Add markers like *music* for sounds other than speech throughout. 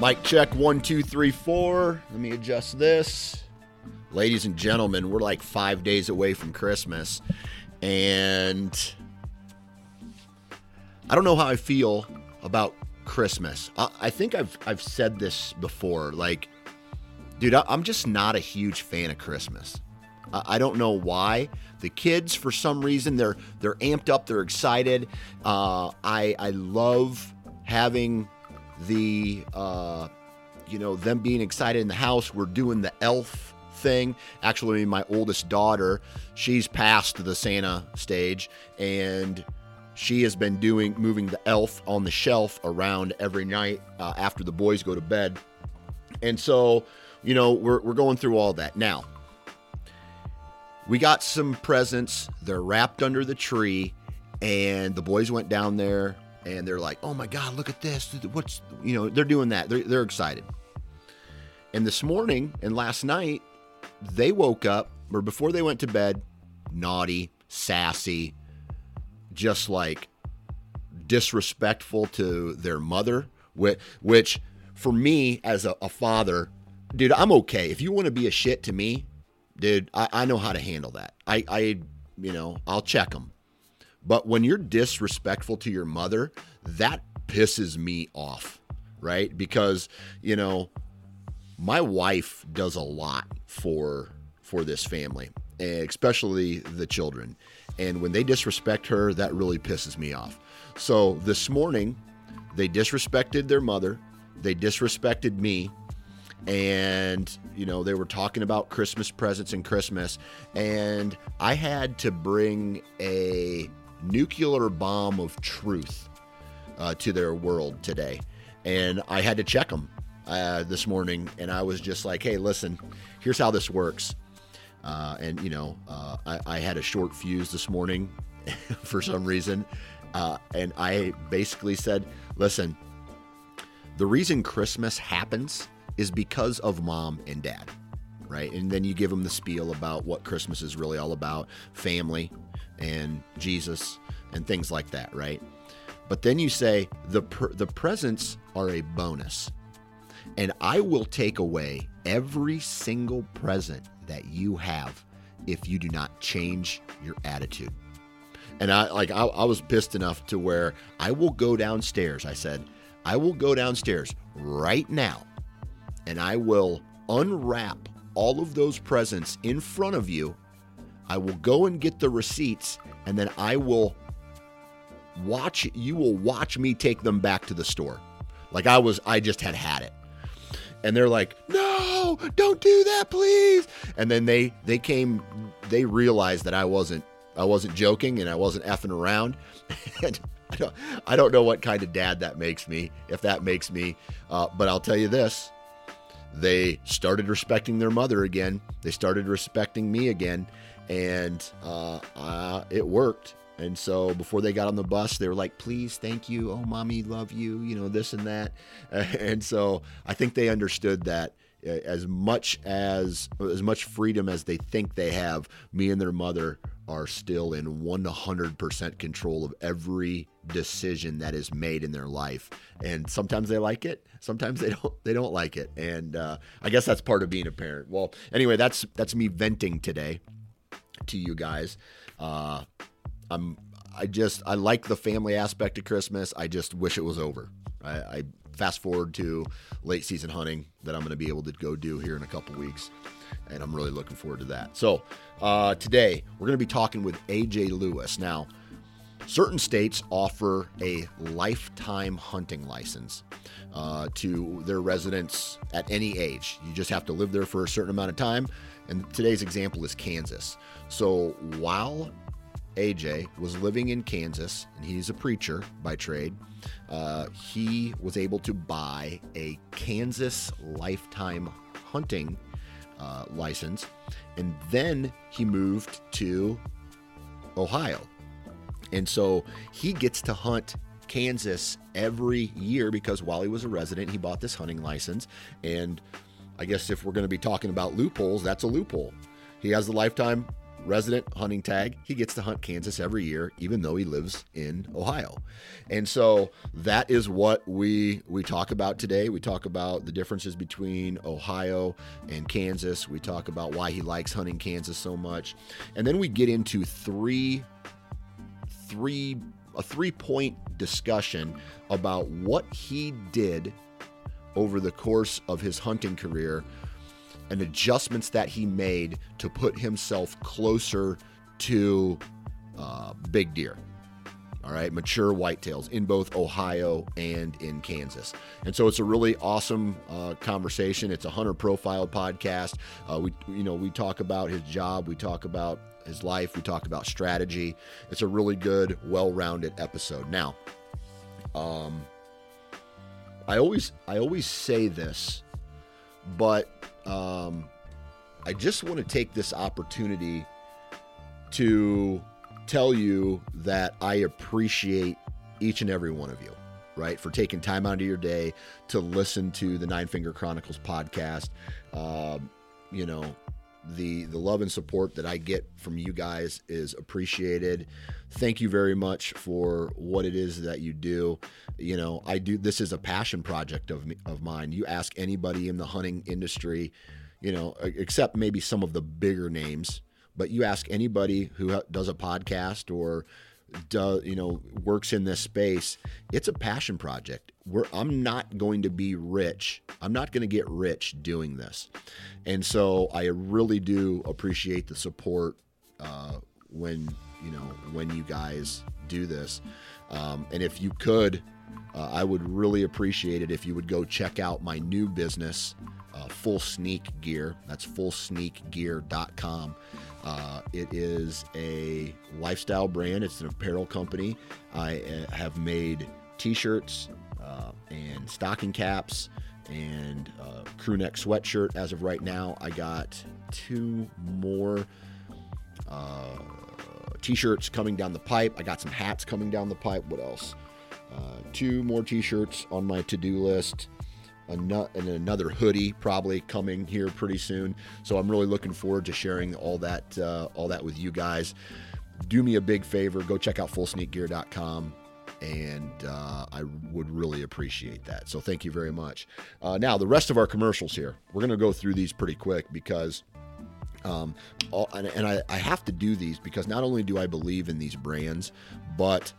Mic check one, two, three, four. Let me adjust this. Ladies and gentlemen, we're like five days away from Christmas. And I don't know how I feel about Christmas. I, I think I've I've said this before. Like, dude, I'm just not a huge fan of Christmas. I, I don't know why. The kids, for some reason, they're they're amped up. They're excited. Uh, I I love having the uh, you know them being excited in the house. We're doing the elf thing. Actually, my oldest daughter, she's past the Santa stage, and she has been doing moving the elf on the shelf around every night uh, after the boys go to bed. And so, you know, we're we're going through all that now. We got some presents. They're wrapped under the tree, and the boys went down there and they're like, "Oh my God, look at this! What's you know?" They're doing that. They're they're excited. And this morning and last night, they woke up or before they went to bed, naughty, sassy, just like disrespectful to their mother. Which, which for me as a, a father, dude, I'm okay. If you want to be a shit to me, dude, I, I know how to handle that. I, I, you know, I'll check them. But when you're disrespectful to your mother, that pisses me off, right? Because, you know, my wife does a lot for for this family, eh, especially the children. And when they disrespect her, that really pisses me off. So this morning, they disrespected their mother, they disrespected me, and you know they were talking about christmas presents and christmas and i had to bring a nuclear bomb of truth uh, to their world today. And I had to check them uh, this morning, and I was just like, hey, listen, here's how this works. Uh, and, you know, uh, I, I, had a short fuse this morning *laughs* for some reason. Uh, and I basically said, listen, the reason Christmas happens is because of mom and dad right? And then you give them the spiel about what Christmas is really all about family and Jesus and things like that, right? But then you say the the presents are a bonus. And I will take away every single present that you have if you do not change your attitude. And I like I, I was pissed enough to where I will go downstairs. I said, I will go downstairs right now and I will unwrap all of those presents in front of you. I will go and get the receipts and then I will watch you will watch me take them back to the store. Like I was I just had had it. And they're like, "No, don't do that, please." And then they they came they realized that I wasn't I wasn't joking and I wasn't effing around. *laughs* and I don't, I don't know what kind of dad that makes me, if that makes me. Uh, but I'll tell you this they started respecting their mother again. They started respecting me again. And uh, uh, it worked. And so before they got on the bus, they were like, please, thank you. Oh, mommy, love you, you know, this and that. *laughs* And so I think they understood that uh, as much as as much freedom as they think they have, me and their mother are still in 100% control of every decision that is made in their life. And sometimes they like it, sometimes they *laughs* don't they don't like it. And uh, I guess that's part of being a parent. Well, anyway, that's that's me venting today to you guys. Uh, I'm I just I like the family aspect of Christmas. I just wish it was over. I, I fast forward to late season hunting that I'm going to be able to go do here in a couple weeks. And I'm really looking forward to that. So, uh, today we're going to be talking with AJ Lewis. Now, certain states offer a lifetime hunting license uh, to their residents at any age. You just have to live there for a certain amount of time. And today's example is Kansas. So, while AJ was living in Kansas, and he's a preacher by trade. Uh, he was able to buy a Kansas lifetime hunting uh, license, and then he moved to Ohio. And so he gets to hunt Kansas every year because while he was a resident, he bought this hunting license. And I guess if we're going to be talking about loopholes, that's a loophole. He has the lifetime resident hunting tag. He gets to hunt Kansas every year, even though he lives in Ohio. And so that is what we we talk about today. We talk about the differences between Ohio and Kansas. We talk about why he likes hunting Kansas so much. And then we get into three three a three point discussion about what he did over the course of his hunting career and adjustments that he made to put himself closer to uh, big deer. All right, mature whitetails in both Ohio and in Kansas. And so it's a really awesome uh, conversation. It's a hunter profile podcast. Uh, we, you know, we talk about his job, we talk about his life, we talk about strategy. It's a really good, well-rounded episode. Now, um, I always, I always say this, but um, I just want to take this opportunity to tell you that I appreciate each and every one of you, right, for taking time out of your day to listen to the Nine Finger Chronicles podcast. Um, you know, the the love and support that I get from you guys is appreciated. Thank you very much for what it is that you do. You know, I do this is a passion project of me, of mine. You ask anybody in the hunting industry, you know, except maybe some of the bigger names, but you ask anybody who does a podcast or does you know works in this space it's a passion project where i'm not going to be rich i'm not going to get rich doing this and so i really do appreciate the support uh, when you know when you guys do this um, and if you could uh, i would really appreciate it if you would go check out my new business uh, full sneak gear that's fullsneakgear.com uh, it is a lifestyle brand. It's an apparel company. I uh, have made T-shirts uh, and stocking caps and uh, crew neck sweatshirt. As of right now, I got two more uh, T-shirts coming down the pipe. I got some hats coming down the pipe. What else? Uh, two more T-shirts on my to-do list and another hoodie probably coming here pretty soon. So I'm really looking forward to sharing all that uh, all that with you guys. Do me a big favor, go check out fullsneakgear.com and uh, I would really appreciate that. So thank you very much. Uh, now the rest of our commercials here, we're going to go through these pretty quick because. Um, all, and, and I, I have to do these because not only do I believe in these brands, but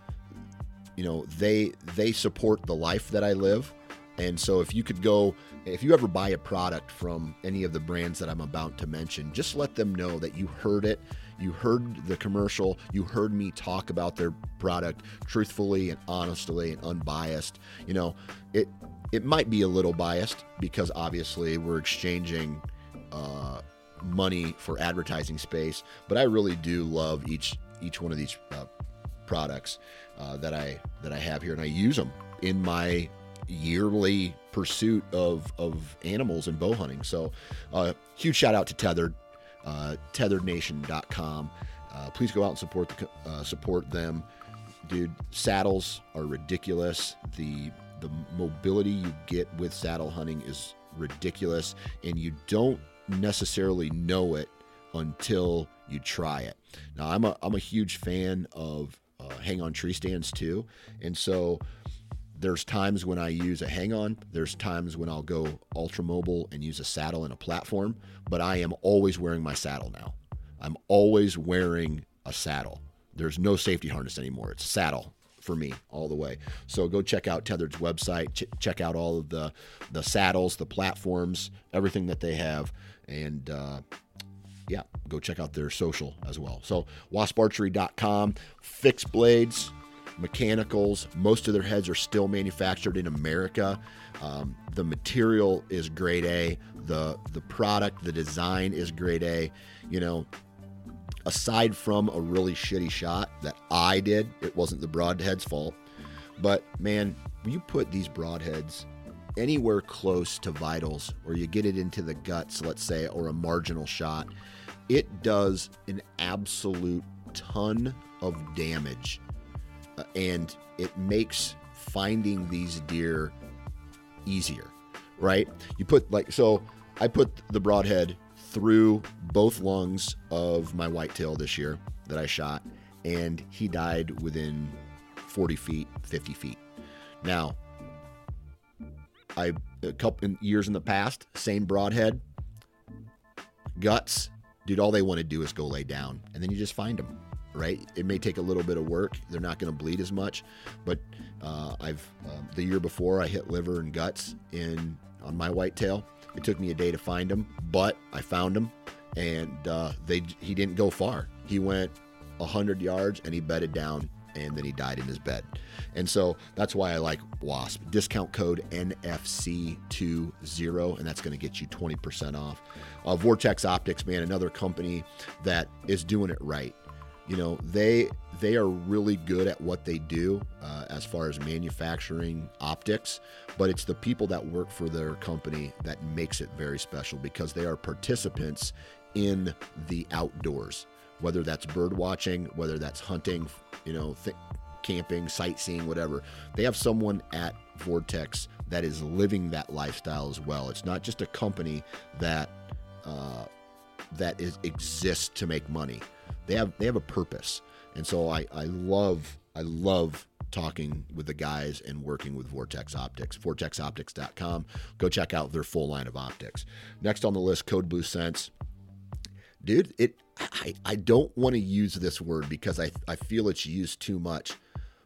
you know they they support the life that I live and so if you could go, if you ever buy a product from any of the brands that I'm about to mention, just let them know that you heard it. You heard the commercial. You heard me talk about their product truthfully and honestly and unbiased. You know, it it might be a little biased because obviously we're exchanging uh, money for advertising space, but I really do love each each one of these uh, products uh, that I that I have here, and I use them in my yearly pursuit of of animals and bow hunting. So, uh, huge shout out to Tethered, uh, tetherednation.com. Uh, please go out and support the uh, support them, dude. Saddles are ridiculous. The the mobility you get with saddle hunting is ridiculous, and you don't necessarily know it until you try it. Now, I'm a I'm a huge fan of uh, hang on tree stands too, and so there's times when I use a hang on. There's times when I'll go ultra mobile and use a saddle and a platform, but I am always wearing my saddle now. I'm always wearing a saddle. There's no safety harness anymore. It's saddle for me all the way. So go check out Tethered's website. Ch- check out all of the the saddles, the platforms, everything that they have, and uh, yeah, go check out their social as well. So wasparchery.com, fixed blades, mechanicals. Most of their heads are still manufactured in America. Um, the material is grade A. The the product, the design is grade A. You know, aside from a really shitty shot that I did, it wasn't the broadhead's fault. But man, you put these broadheads anywhere close to vitals, or you get it into the guts, let's say, or a marginal shot, it does an absolute ton of damage. Uh, and it makes finding these deer easier, right? You put like, so I put the broadhead through both lungs of my whitetail this year that I shot, and he died within 40 feet, 50 feet. Now, I a couple years in the past, same broadhead, guts, dude. All they want to do is go lay down, and then you just find them. Right? It may take a little bit of work. They're not going to bleed as much, but uh, I've um, the year before I hit liver and guts in on my whitetail, it took me a day to find them, but I found them, and uh, they he didn't go far. He went hundred yards and he bedded down, and then he died in his bed. And so that's why I like Wasp. Discount code NFC20, and that's going to get you 20% off. Uh, Vortex Optics, man, another company that is doing it right you know they they are really good at what they do uh, as far as manufacturing optics but it's the people that work for their company that makes it very special because they are participants in the outdoors whether that's bird watching whether that's hunting you know th- camping sightseeing whatever they have someone at vortex that is living that lifestyle as well it's not just a company that uh, that is exists to make money they have they have a purpose, and so I I love I love talking with the guys and working with Vortex Optics. VortexOptics.com. Go check out their full line of optics. Next on the list, Code Blue Sense. Dude, it I, I don't want to use this word because I, I feel it's used too much.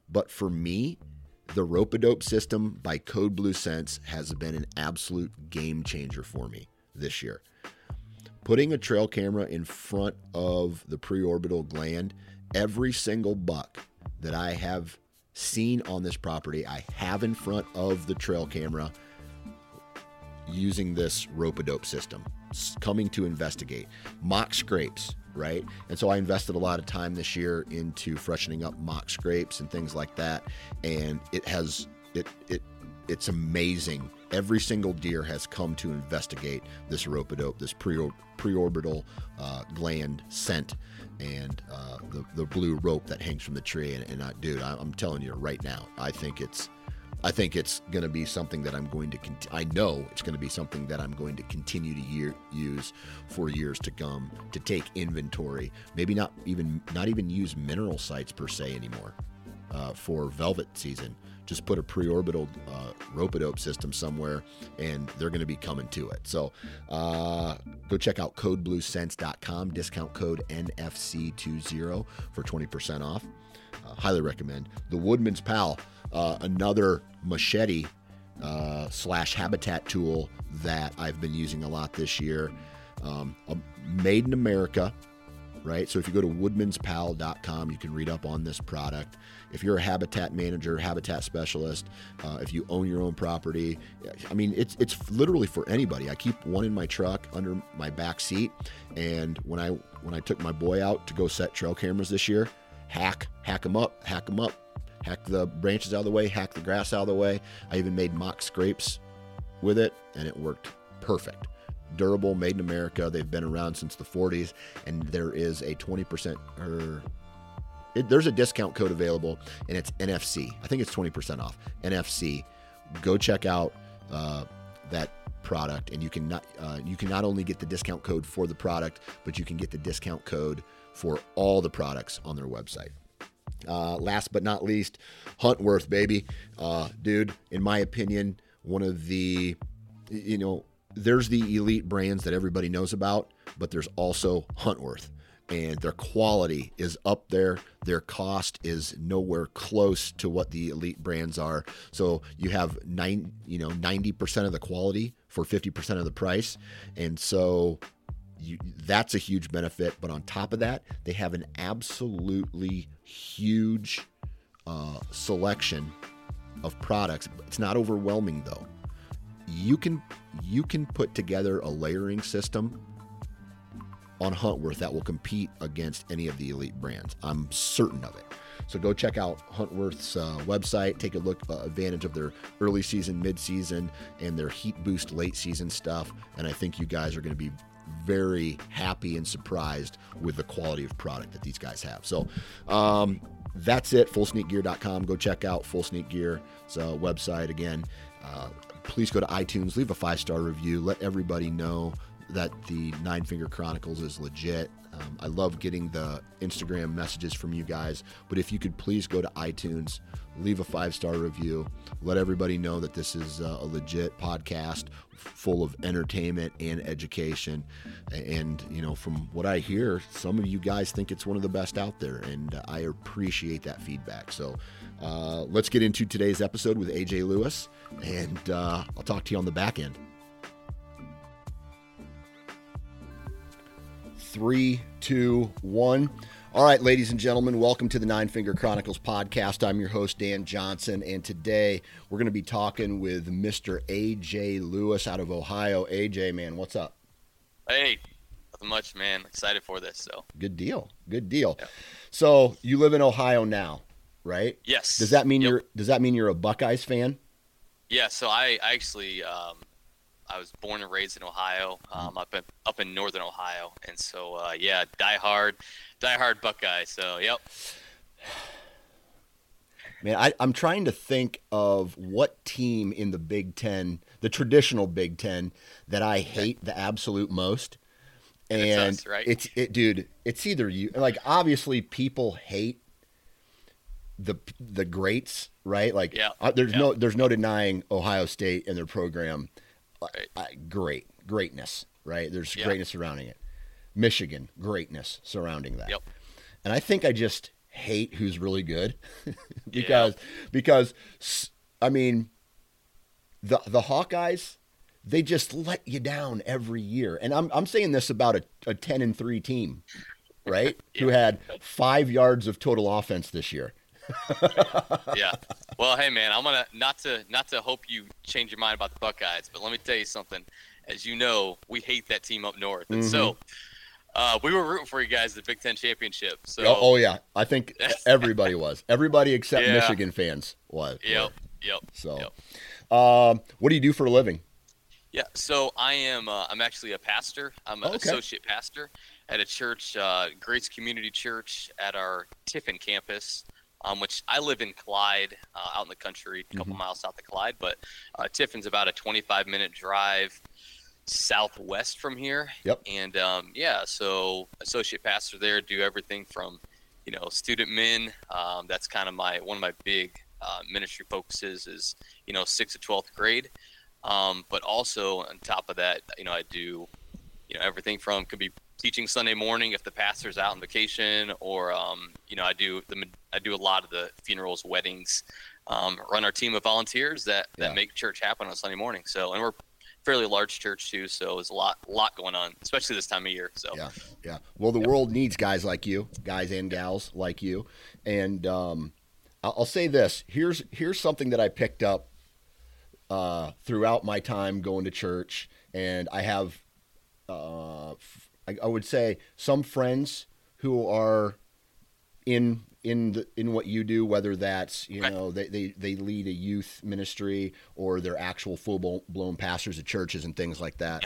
But for me, the Rope-A-Dope system by Code Blue Sense has been an absolute game changer for me this year. Putting a trail camera in front of the preorbital gland, every single buck that I have seen on this property, I have in front of the trail camera using this rope-a-dope system, coming to investigate. Mock scrapes, right? And so I invested a lot of time this year into freshening up mock scrapes and things like that. And it has it it it's amazing. Every single deer has come to investigate this rope-a-dope, this pre preorbital uh, gland scent, and uh, the the blue rope that hangs from the tree. And, and dude, I, am telling you right now, I think it's. I think it's going to be something that I'm going to. Cont- I know it's going to be something that I'm going to continue to year, use for years to come to take inventory. Maybe not even not even use mineral sites per se anymore uh, for velvet season just put a preorbital uh, rope-a-dope system somewhere and they're going to be coming to it. So uh, go check out codebluesense.com, discount code NFC20 for 20% off. Uh, highly recommend. The Woodman's Pal, uh, another machete uh, slash habitat tool that I've been using a lot this year. Um, made in America, right? So if you go to woodmanspal.com, you can read up on this product if you're a habitat manager, habitat specialist, uh, if you own your own property, I mean, it's it's literally for anybody. I keep one in my truck under my back seat, and when I when I took my boy out to go set trail cameras this year, hack hack them up, hack them up, hack the branches out of the way, hack the grass out of the way. I even made mock scrapes with it, and it worked perfect. Durable, made in America. They've been around since the 40s, and there is a 20% or there's a discount code available, and it's NFC. I think it's 20% off. NFC. Go check out uh, that product, and you can not uh, you can not only get the discount code for the product, but you can get the discount code for all the products on their website. Uh, last but not least, Huntworth, baby, uh, dude. In my opinion, one of the you know there's the elite brands that everybody knows about, but there's also Huntworth and their quality is up there. Their cost is nowhere close to what the elite brands are. So you have nine, you know, ninety percent of the quality for fifty percent of the price, and so you, that's a huge benefit. But on top of that, they have an absolutely huge uh, selection of products. It's not overwhelming though. You can you can put together a layering system on Huntworth that will compete against any of the elite brands. I'm certain of it. So go check out Huntworth's uh, website. Take a look, uh, advantage of their early season, mid season, and their heat boost late season stuff. And I think you guys are going to be very happy and surprised with the quality of product that these guys have. So um, that's it. FullSneakGear.com. Go check out Full Sneak Gear. It's a website again. Uh, please go to iTunes, leave a five star review, let everybody know that the Nine Finger Chronicles is legit. Um, I love getting the Instagram messages from you guys, but if you could please go to iTunes, leave a five star review, let everybody know that this is a legit podcast full of entertainment and education. And, you know, from what I hear, some of you guys think it's one of the best out there, and I appreciate that feedback. So uh, let's get into today's episode with AJ Lewis, and uh, I'll talk to you on the back end. three, two, one. All right, ladies and gentlemen, welcome to the Nine Finger Chronicles podcast. I'm your host, Dan Johnson, and today we're going to be talking with Mr. AJ Lewis out of Ohio. AJ, man, what's up? Hey, nothing much, man. Excited for this. So good deal. Good deal. Yeah. So you live in Ohio now, right? Yes. Does that mean yep. you're Does that mean you're a Buckeyes fan? Yeah. So I actually um, I was born and raised in Ohio, um, up in up in northern Ohio, and so uh, yeah, die hard, die hard Buckeye. So yep. Man, I, I'm trying to think of what team in the Big Ten, the traditional Big Ten, that I hate the absolute most. And, it's, us, right? it's it, dude. It's either you. Like, obviously, people hate the the greats, right? Like, yeah, uh, there's yeah. no there's no denying Ohio State and their program Right. great greatness, right? There's Yeah. greatness surrounding it. Michigan, greatness surrounding that. Yep. And I think I just hate who's really good *laughs* because because I mean the the Hawkeyes they just let you down every year. And I'm I'm saying this about a, a 10 and 3 team, right? *laughs* Who had 5 yards of total offense this year. *laughs* yeah. Well, hey man, I'm gonna not to not to hope you change your mind about the Buckeyes, but let me tell you something. As you know, we hate that team up north, and so uh, we were rooting for you guys the Big Ten championship. So Oh, oh, yeah, I think *laughs* everybody was. Everybody except Yeah. Michigan fans was. yep, yep. So, Yep. um, what do you do for a living? Yeah, so I am. Uh, I'm actually a pastor. I'm an Okay. associate pastor at a church, uh, Grace Community Church, at our Tiffin campus, um, which I live in Clyde, uh, out in the country, a couple miles south of Clyde. But uh, Tiffin's about a 25 minute drive southwest from here. Yep. And um, yeah, so associate pastor there, do everything from, you know, student men. Um, that's kind of my one of my big uh, ministry focuses is you know sixth to twelfth grade. Um, but also on top of that, you know, I do, you know, everything from could be teaching Sunday morning if the pastor's out on vacation, or um, you know, I do the I do a lot of the funerals, weddings, um, run our team of volunteers that that Yeah. make church happen on Sunday morning. So, and we're fairly large church too, so there's a lot lot going on, especially this time of year. So, Yeah, yeah. Well, the world needs guys like you, guys and gals like you. And um, I'll, I'll say this: here's here's something that I picked up uh, throughout my time going to church, and I have, uh, f- I, I would say, some friends who are in in the, in what you do, whether that's you Right. know they, they they lead a youth ministry or they're actual full blown pastors of churches and things like that.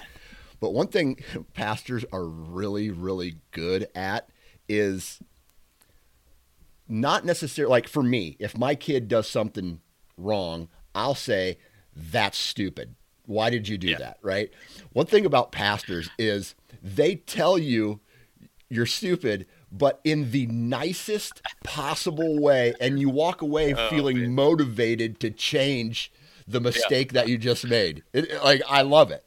But one thing *laughs* pastors are really, really good at is not necessarily like for me, if my kid does something wrong, I'll say, that's stupid. Why did you do Yeah. that? Right. One thing about pastors is they tell you you're stupid, but in the nicest possible way. And you walk away Oh, feeling man. motivated to change the mistake that you just made. It, like, I love it.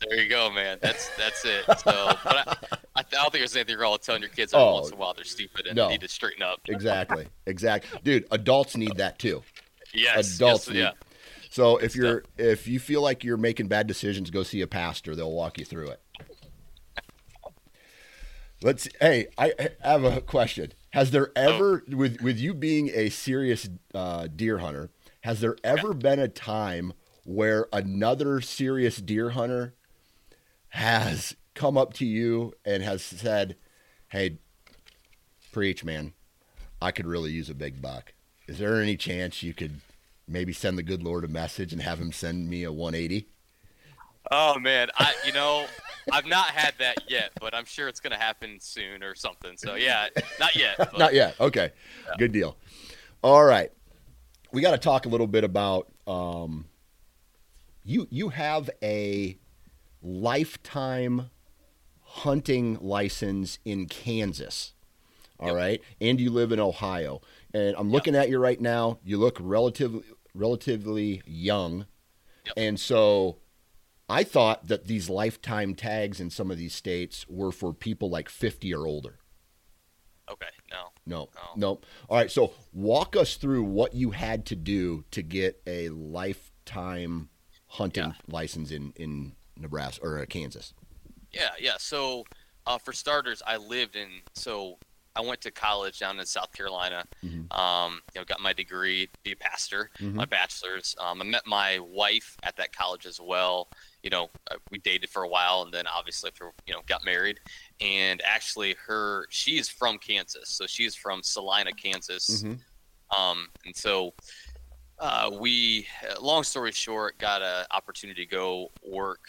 There you go, man. That's that's it. So, but I, I don't think there's anything wrong with telling your kids every Oh, once in a while they're stupid and no. need to straighten up. Exactly. Exactly. Dude, adults need that too. Yes, adults yes, need. yeah. So if you're if you feel like you're making bad decisions, go see a pastor. They'll walk you through it. Let's. Hey, I, I have a question. Has there Oh. ever, with with you being a serious uh, deer hunter, has there ever been a time where another serious deer hunter has come up to you and has said, "Hey, preach, man. I could really use a big buck. Is there any chance you could maybe send the good Lord a message and have him send me a 180?" Oh man, I you know I've not had that yet, but I'm sure it's gonna happen soon or something. So yeah, not yet. *laughs* But Not yet. Okay. Good deal. All right. We got to talk a little bit about um, you. You have a lifetime hunting license in Kansas. All Yep. right, and you live in Ohio. And I'm looking at you right now. You look relatively relatively young, Yep. and so I thought that these lifetime tags in some of these states were for people like 50 or older. Okay, no. No, Oh. no. All right. So walk us through what you had to do to get a lifetime hunting Yeah. license in in Nebraska or uh, Kansas. Yeah, yeah. So uh, for starters, I lived in so I went to college down in South Carolina. Mhm. Um, you know, got my degree, to be a pastor, my bachelor's. Um, I met my wife at that college as well. You know, uh, we dated for a while, and then obviously, for you know, got married. And actually, her she's from Kansas, so she's from Salina, Kansas. Um, and so uh, we, uh, long story short, got an opportunity to go work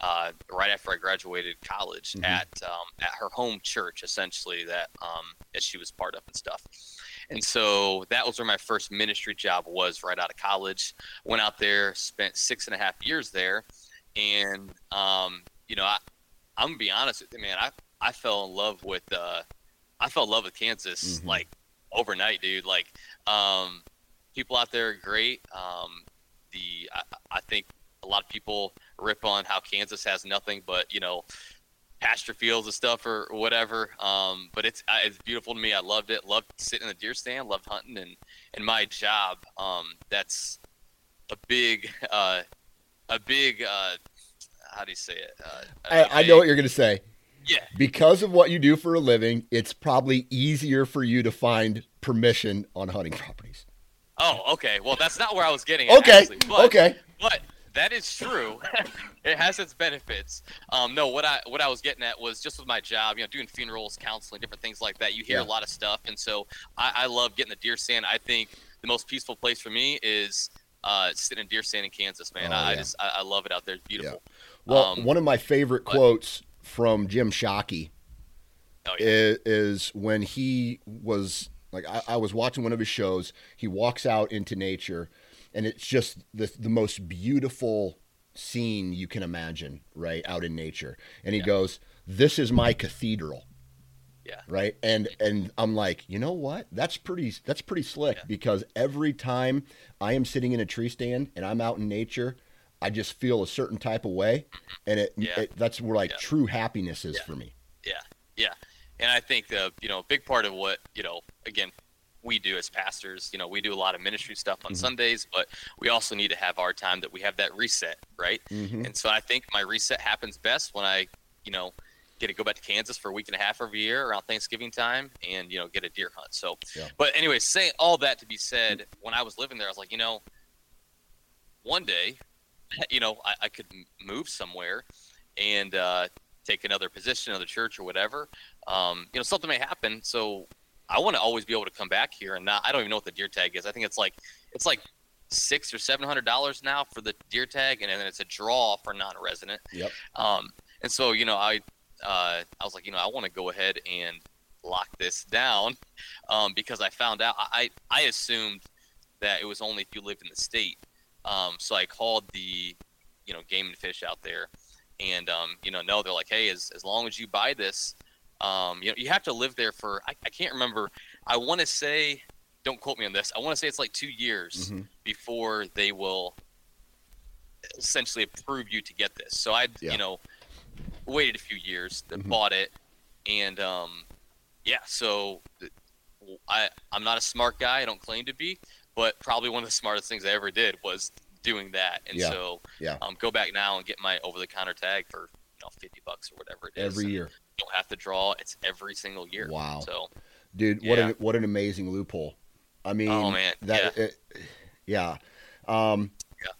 uh, right after I graduated college Mhm. at um, at her home church, essentially that um, that she was part of and stuff. And so that was where my first ministry job was right out of college. Went out there, spent six and a half years there, and um, you know, I, I'm gonna be honest with you, man. I I fell in love with uh, I fell in love with Kansas Mhm. like overnight, dude. Like, um, people out there are great. Um, the I, I think a lot of people rip on how Kansas has nothing but you know pasture fields and stuff or whatever. Um, but it's it's beautiful to me. I loved it. Loved sitting in the deer stand. Loved hunting and and my job. Um, that's a big uh, a big uh, how do you say it? Uh, I, I know what you're going to say. Yeah. Because of what you do for a living, it's probably easier for you to find permission on hunting properties. Oh, okay. Well, that's not where I was getting. At, Okay. actually, but, Okay. But that is true. *laughs* it has its benefits. Um, no, what I what I was getting at was just with my job, you know, doing funerals, counseling, different things like that. You hear Yeah. a lot of stuff, and so I, I love getting the deer stand. I think the most peaceful place for me is uh, sitting in deer stand in Kansas, man. Oh, I, I just I, I love it out there. It's beautiful. Well, Um, one of my favorite but- quotes from Jim Shockey Oh yeah. is, is when he was like I, I was watching one of his shows he walks out into nature and it's just the, the most beautiful scene you can imagine right out in nature and he Yeah. goes this is my cathedral Yeah. right and and i'm like you know what that's pretty that's pretty slick Yeah. because every time i am sitting in a tree stand and i'm out in nature i just feel a certain type of way and it, Yeah. it that's where like Yeah. true happiness is for me Yeah, yeah, and I think the you know a big part of what you know again we do as pastors, you know, we do a lot of ministry stuff on Mhm. Sundays, but we also need to have our time that we have that reset, right? Mhm. And so I think my reset happens best when I, you know, get to go back to Kansas for a week and a half every year around Thanksgiving time and, you know, get a deer hunt. So, Yeah. but anyway, saying all that to be said, when I was living there, I was like, you know, one day, *laughs* you know, I, I could move somewhere and uh, take another position, another church or whatever. Um, you know, something may happen. So I want to always be able to come back here and not, I don't even know what the deer tag is. I think it's like, it's like six or seven hundred dollars now for the deer tag, and then it's a draw for non-resident. Yep. Um, And so, you know, I uh, I was like, you know, I want to go ahead and lock this down um, because I found out I I assumed that it was only if you lived in the state. Um, so I called the you know game and fish out there, and um, you know no, they're like, hey, as as long as you buy this, um, you know you have to live there for I, I can't remember. I want to say, don't quote me on this. I want to say it's like two years Mhm. before they will essentially approve you to get this. So I, Yeah. you know, waited a few years, then Mhm. bought it, and um, yeah. So I I'm not a smart guy. I don't claim to be, but probably one of the smartest things I ever did was doing that. And Yeah. so Yeah. um, go back now and get my over the counter tag for you know 50 bucks or whatever it is. Every year. You don't have to draw. It's every single year. Wow. So Dude, what Yeah. an what an amazing loophole. I mean, Oh, man. that it, yeah. Um Yeah.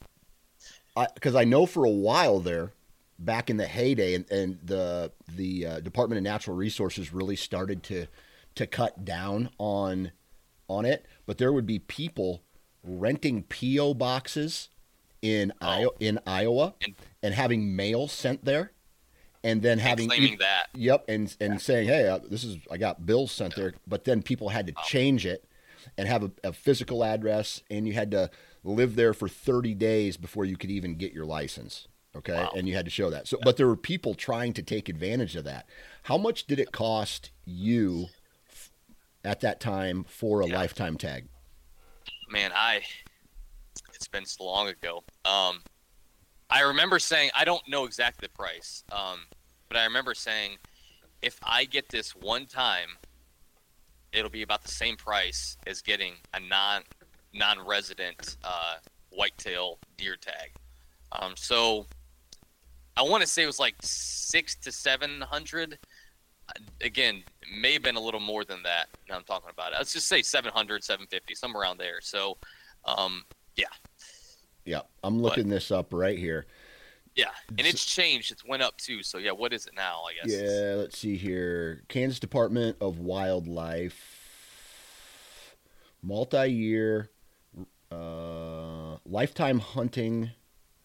I cuz I know for a while there back in the heyday and, and the the uh, Department of Natural Resources really started to to cut down on on it, but there would be people renting PO boxes in Oh. Iowa in Iowa And- and having mail sent there and then having claiming that. Yep, and and saying, "Hey, uh, this is I got bills sent there," but then people had to Oh. change it and have a, a physical address, and you had to live there for 30 days before you could even get your license. Okay, Wow. and you had to show that. So, but there were people trying to take advantage of that. How much did it cost you f- at that time for a Yeah. lifetime tag? man, I it's been so long ago. Um, I remember saying I don't know exactly the price, um, but I remember saying if I get this one time, it'll be about the same price as getting a non non-resident uh, whitetail deer tag. Um, so I want to say it was like six to seven hundred. Again, may have been a little more than that. Now I'm talking about it. Let's just say 700, 750, somewhere around there. So, um, Yeah, yeah. I'm looking this up right here. yeah, and it's changed. It's went up too. So yeah, what is it now? I guess. Yeah, let's see here. Kansas Department of Wildlife, multi-year, uh, lifetime hunting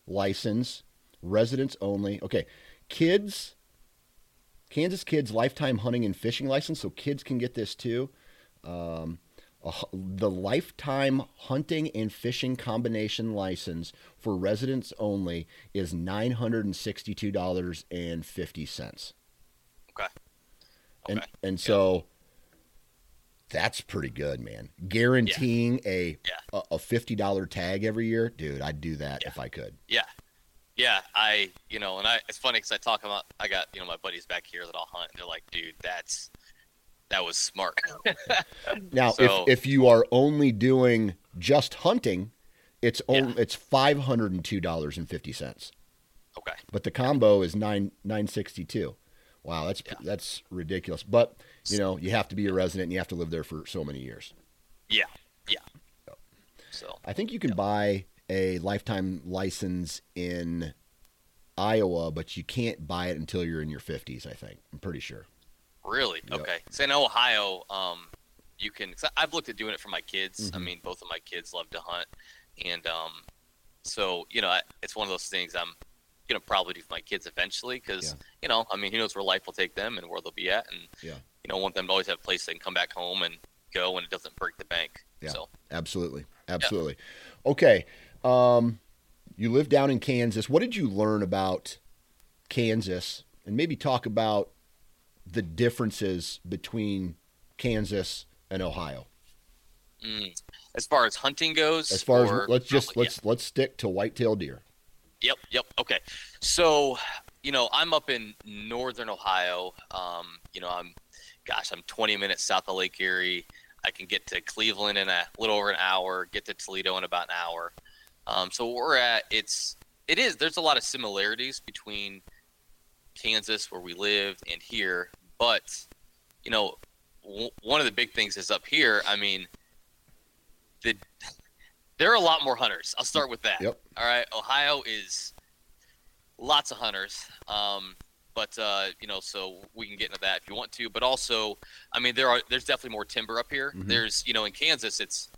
license, residents only. Okay, kids, Kansas kids lifetime hunting and fishing license, so kids can get this too. Um, a the lifetime hunting and fishing combination license for residents only is nine hundred and sixty-two dollars and fifty cents. Okay. And Okay. and so that's pretty good, man. Guaranteeing a, Yeah. a a fifty dollar tag every year, dude. I'd do that Yeah. if I could. Yeah, yeah. I, you know, and I. It's funny because I talk about. I got you know my buddies back here that I'll hunt. And they're like, dude, that's that was smart. *laughs* Now, So- if if you are only doing just hunting, it's Yeah. only it's five hundred and two dollars and fifty cents. okay. But the combo is nine nine sixty two. Wow, that's Yeah. that's ridiculous. But you know, you have to be a resident and you have to live there for so many years. Yeah. Yeah. So I think you can buy a lifetime license in Iowa, but you can't buy it until you're in your 50s, I think. I'm pretty sure. really, Yep. okay. So in Ohio, um, you can. Cause I've looked at doing it for my kids. I Mhm. mean, both of my kids love to hunt, and um, so you know, I, it's one of those things I'm gonna probably do for my kids eventually because Yeah. you know, I mean, who knows where life will take them and where they'll be at, and Yeah. you know, I want them to always have a place they can come back home and go, and it doesn't break the bank. Yeah. So Absolutely. Absolutely. Okay. Um, you live down in Kansas. What did you learn about Kansas? And maybe talk about the differences between Kansas and Ohio. mm, as far as hunting goes, As far or- as let's just oh, let's let's stick to whitetail deer. Yep, yep. Okay. So, you know, I'm up in northern Ohio. Um, you know, I'm, gosh, I'm 20 minutes south of Lake Erie. I can get to Cleveland in a little over an hour, get to Toledo in about an hour. Um, so we're at, it's, it is, there's a lot of similarities between Kansas, where we live, and here. But, you know, w- one of the big things is up here. I mean, the, *laughs* there are a lot more hunters. I'll start with that. Yep. All right, Ohio is lots of hunters. Um, but uh, you know, so we can get into that if you want to. But also, I mean, there are there's definitely more timber up here. Mhm. There's you know in Kansas, it's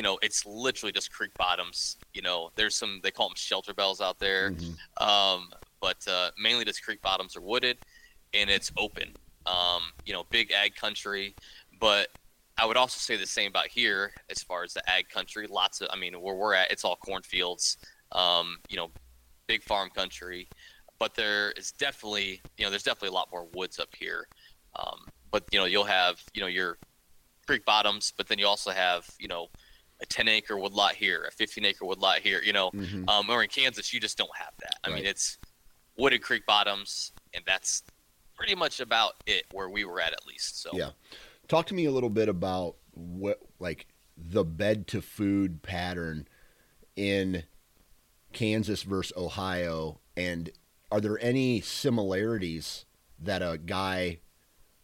you know it's literally just creek bottoms. You know, there's some they call them shelterbelts out there. Mhm. Um, but uh, mainly this creek bottoms are wooded, and it's open. Um, you know, big ag country, but I would also say the same about here as far as the ag country. Lots of, I mean, where we're at, it's all cornfields. Um, you know, big farm country, but there is definitely, you know, there's definitely a lot more woods up here. Um, but you know, you'll have, you know, your creek bottoms, but then you also have, you know, a 10 acre woodlot here, a 15 acre woodlot here. You know, Mhm. um, or in Kansas, you just don't have that. I Right. mean, it's wooded creek bottoms, and that's pretty much about it where we were at, at least. So Yeah. Talk to me a little bit about what like the bed to food pattern in Kansas versus Ohio and are there any similarities that a guy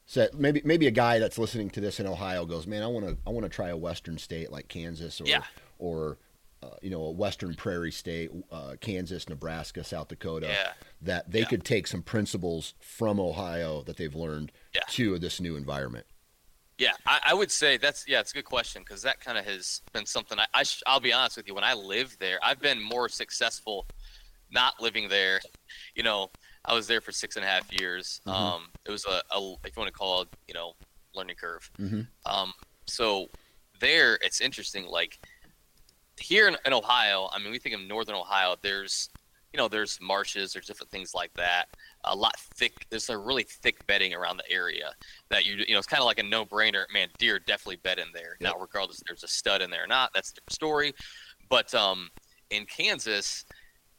said maybe maybe a guy that's listening to this in Ohio goes, "Man, I want to I want to try a western state like Kansas or Yeah. or uh, you know, a western prairie state, uh, Kansas, Nebraska, South Dakota." yeah, that they Yeah. could take some principles from Ohio that they've learned to this new environment. yeah, I, I would say that's yeah, it's a good question because that kind of has been something. I, I sh- I'll be honest with you. When I lived there, I've been more successful not living there. You know, I was there for six and a half years. Mhm. Um, it was a, a if you want to call it, you know, learning curve. Mm-hmm. Um, so there, it's interesting. Like here in, in Ohio, I mean, we think of Northern Ohio. There's, you know, there's marshes, there's different things like that. A lot thick. There's a really thick bedding around the area that you, you know, it's kind of like a no-brainer. Man, deer definitely bed in there. Now, regardless if there's a stud in there or not, that's a different story. But um, in Kansas,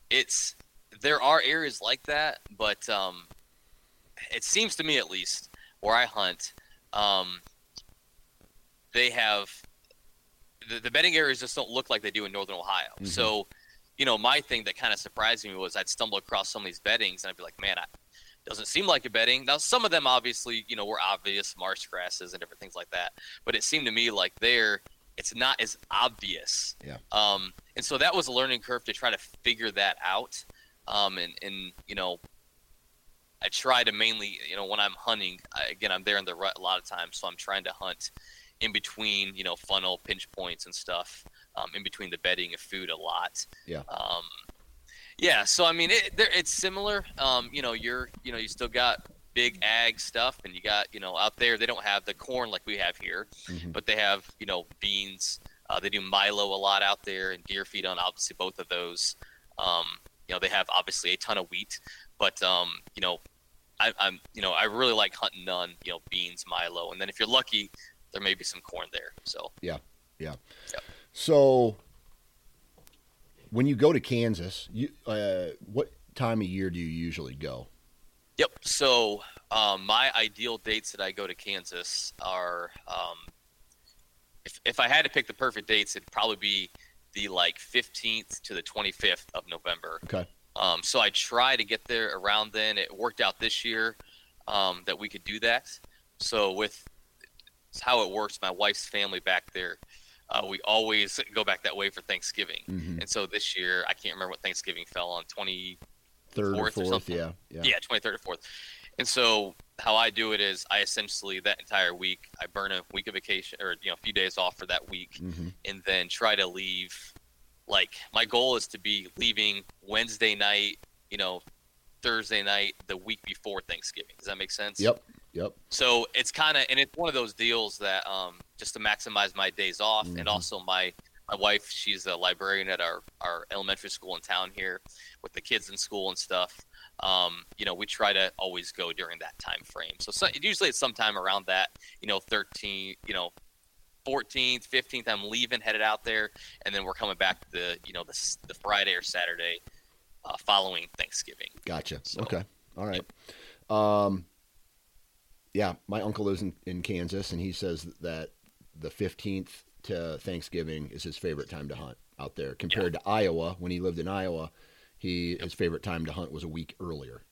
it's there are areas like that, but um, it seems to me at least where I hunt, um, they have the, the bedding areas just don't look like they do in northern Ohio. Mhm. So, you know, my thing that kind of surprised me was I'd stumble across some of these beddings and I'd be like, man, I doesn't seem like a bedding. Now, some of them obviously, you know, were obvious marsh grasses and different things like that, but it seemed to me like there, it's not as obvious. Yeah. Um, and so that was a learning curve to try to figure that out. Um, and, and, you know, I try to mainly, you know, when I'm hunting, I, again, I'm there in the rut a lot of times, so I'm trying to hunt in between, you know, funnel pinch points and stuff, um, in between the bedding of food a lot. Yeah. Um, yeah. So I mean, it, it's similar. Um, you know, you're, you know, you still got big ag stuff, and you got, you know, out there they don't have the corn like we have here, Mhm. but they have, you know, beans. Uh, they do Milo a lot out there, and deer feed on obviously both of those. Um, you know, they have obviously a ton of wheat, but um, you know, I, I'm, you know, I really like hunting none. You know, beans, Milo, and then if you're lucky, there may be some corn there. So Yeah. Yeah. So, when you go to Kansas, you uh, what time of year do you usually go? Yep. So um, my ideal dates that I go to Kansas are, um, if if I had to pick the perfect dates, it'd probably be the like 15th to the 25th of November. Okay. Um, so I try to get there around then. It worked out this year um, that we could do that. So with how it works, my wife's family back there, uh, we always go back that way for Thanksgiving. Mm-hmm. And so this year, I can't remember what Thanksgiving fell on 23rd or Fourth or something. yeah, yeah, yeah, 23rd or 4th. And so how I do it is I essentially that entire week I burn a week of vacation or you know a few days off for that week hmm and then try to leave like my goal is to be leaving Wednesday night, you know, Thursday night the week before Thanksgiving. Does that make sense? Yep, yep. So it's kind of and it's one of those deals that um just to maximize my days off Mhm. and also my my wife she's a librarian at our our elementary school in town here with the kids in school and stuff. Um, you know, we try to always go during that time frame. So, so usually it's sometime around that, you know, 13, you know, 14th, 15th, I'm leaving, headed out there, and then we're coming back the, you know, the, the Friday or Saturday uh, following Thanksgiving. Gotcha. So- okay, all right. Um, yeah, my uncle lives in, in Kansas, and he says that the fifteenth to Thanksgiving is his favorite time to hunt out there. Compared to Iowa, when he lived in Iowa, he his favorite time to hunt was a week earlier.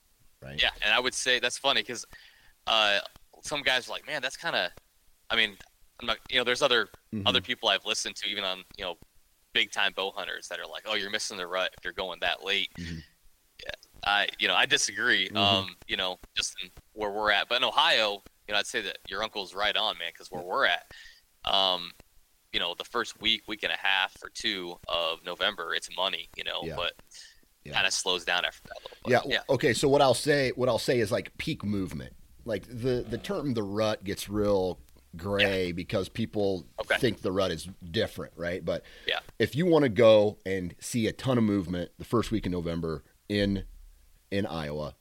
Right. Yeah, and I would say that's funny because uh, some guys are like, man, that's kind of. I mean, I'm not. You know, there's other Mhm. other people I've listened to, even on you know, big time bow hunters that are like, oh, you're missing the rut if you're going that late. Mhm. Yeah, I you know I disagree. Mhm. Um, you know, just in where we're at, but in Ohio, you know, I'd say that your uncle's right on, man, because where we're at, um, you know, the first week, week and a half or two of November, it's money, you know, Yeah. but Yeah. kind of slows down after that. Little bit. Yeah, yeah, Okay. So what I'll say, what I'll say is like peak movement. Like the the term the rut gets real gray because people Okay. think the rut is different, right? But Yeah. if you want to go and see a ton of movement the first week in November in in Iowa,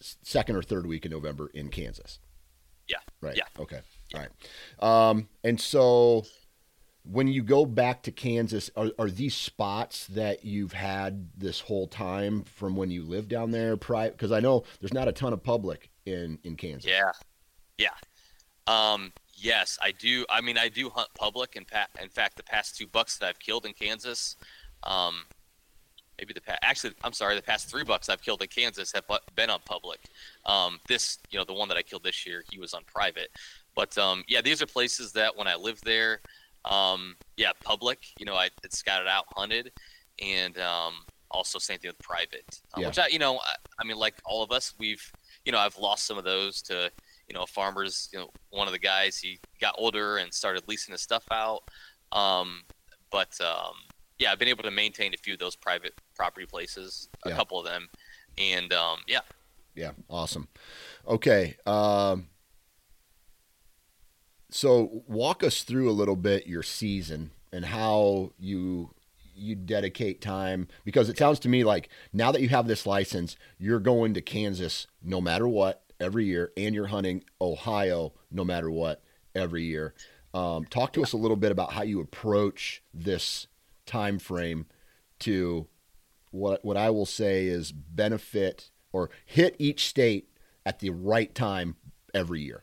second or third week in November in Kansas. Yeah. Right. Yeah. Okay. All right. Um, and so when you go back to Kansas, are, are these spots that you've had this whole time from when you lived down there? Because I know there's not a ton of public in in Kansas. Yeah, yeah. Um, yes, I do. I mean, I do hunt public. And pa- in fact, the past two bucks that I've killed in Kansas, um, maybe the past. Actually, I'm sorry. The past three bucks I've killed in Kansas have been on public. Um, this, you know, the one that I killed this year, he was on private. But um, yeah, these are places that when I lived there, um, yeah, public. You know, I had scouted out, hunted, and um, also same thing with private. Um, Yeah. Which I, you know, I, I mean, like all of us, we've, you know, I've lost some of those to, you know, farmers. You know, one of the guys he got older and started leasing his stuff out. Um, but um, yeah, I've been able to maintain a few of those private property places, a Yeah. couple of them, and um, yeah, Yeah, awesome. Okay. Um, so walk us through a little bit your season and how you you dedicate time because it sounds to me like now that you have this license, you're going to Kansas no matter what every year, and you're hunting Ohio no matter what every year. Um, talk to us a little bit about how you approach this time frame to what what I will say is benefit or hit each state at the right time every year.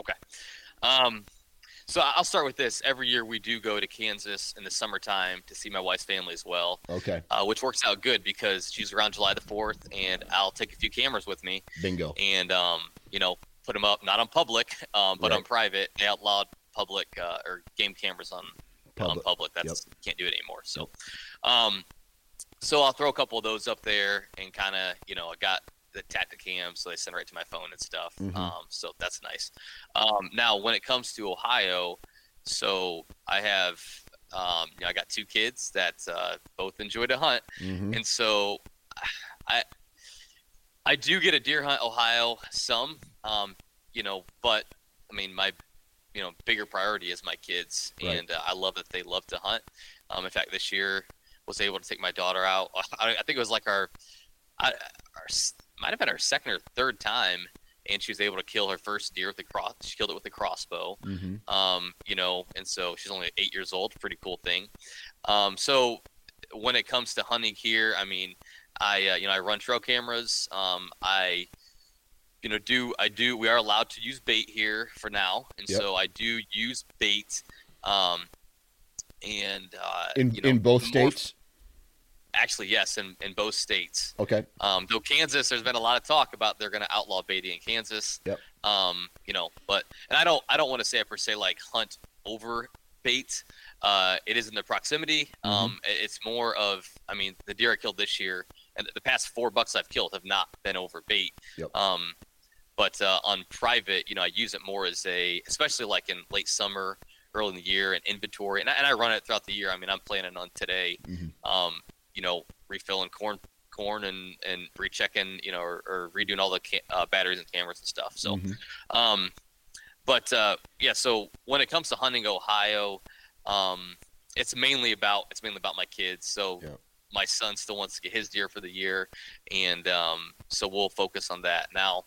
Okay. Um, so I'll start with this. Every year we do go to Kansas in the summertime to see my wife's family as well, Okay, uh, which works out good because she's around July the 4th, and I'll take a few cameras with me bingo. and, um, you know, put them up, not on public, *laughs* um, but on private. They outlawed public uh, or game cameras on Public. on public. That's can't do it anymore. So, um, so I'll throw a couple of those up there and kind of, you know, I got the Tactacam, so they send right to my phone and stuff. Mhm. Um, so that's nice. Um, now, when it comes to Ohio, so I have, um, you know, I got two kids that uh, both enjoy to hunt, hmm and so I, I do get a deer hunt Ohio some, um, you know, but I mean my, you know, bigger priority is my kids, Right. and uh, I love that they love to hunt. Um, in fact, this year was able to take my daughter out. *laughs* I, I think it was like our, I, our might have been her second or third time, and she was able to kill her first deer with the cross. She killed it with the crossbow hmm um, you know, and so she's only eight years old. Pretty cool thing. Um, so when it comes to hunting here, I mean, I uh, you know I run trail cameras. Um, I you know do I do we are allowed to use bait here for now, and Yep. so I do use bait. Um, and uh, In you know, in both states. Actually, yes, in, in both states. Okay. Um, though Kansas, there's been a lot of talk about they're going to outlaw baiting in Kansas. Yep. Um, you know, but and I don't I don't want to say I per se like hunt over bait. Uh, it is in the proximity. Mm-hmm. Um, it's more of I mean the deer I killed this year and the past four bucks I've killed have not been over bait. Yep. Um, but uh, on private, you know, I use it more as a, especially like in late summer, early in the year, and inventory, and I, and I run it throughout the year. I mean, I'm planning on today, Mhm. um, you know, refilling corn, corn, and and rechecking, you know, or, or redoing all the ca- uh, batteries and cameras and stuff. So, Mhm. um, but uh, yeah, so when it comes to hunting Ohio, um, it's mainly about it's mainly about my kids. So Yeah. my son still wants to get his deer for the year, and um, so we'll focus on that now.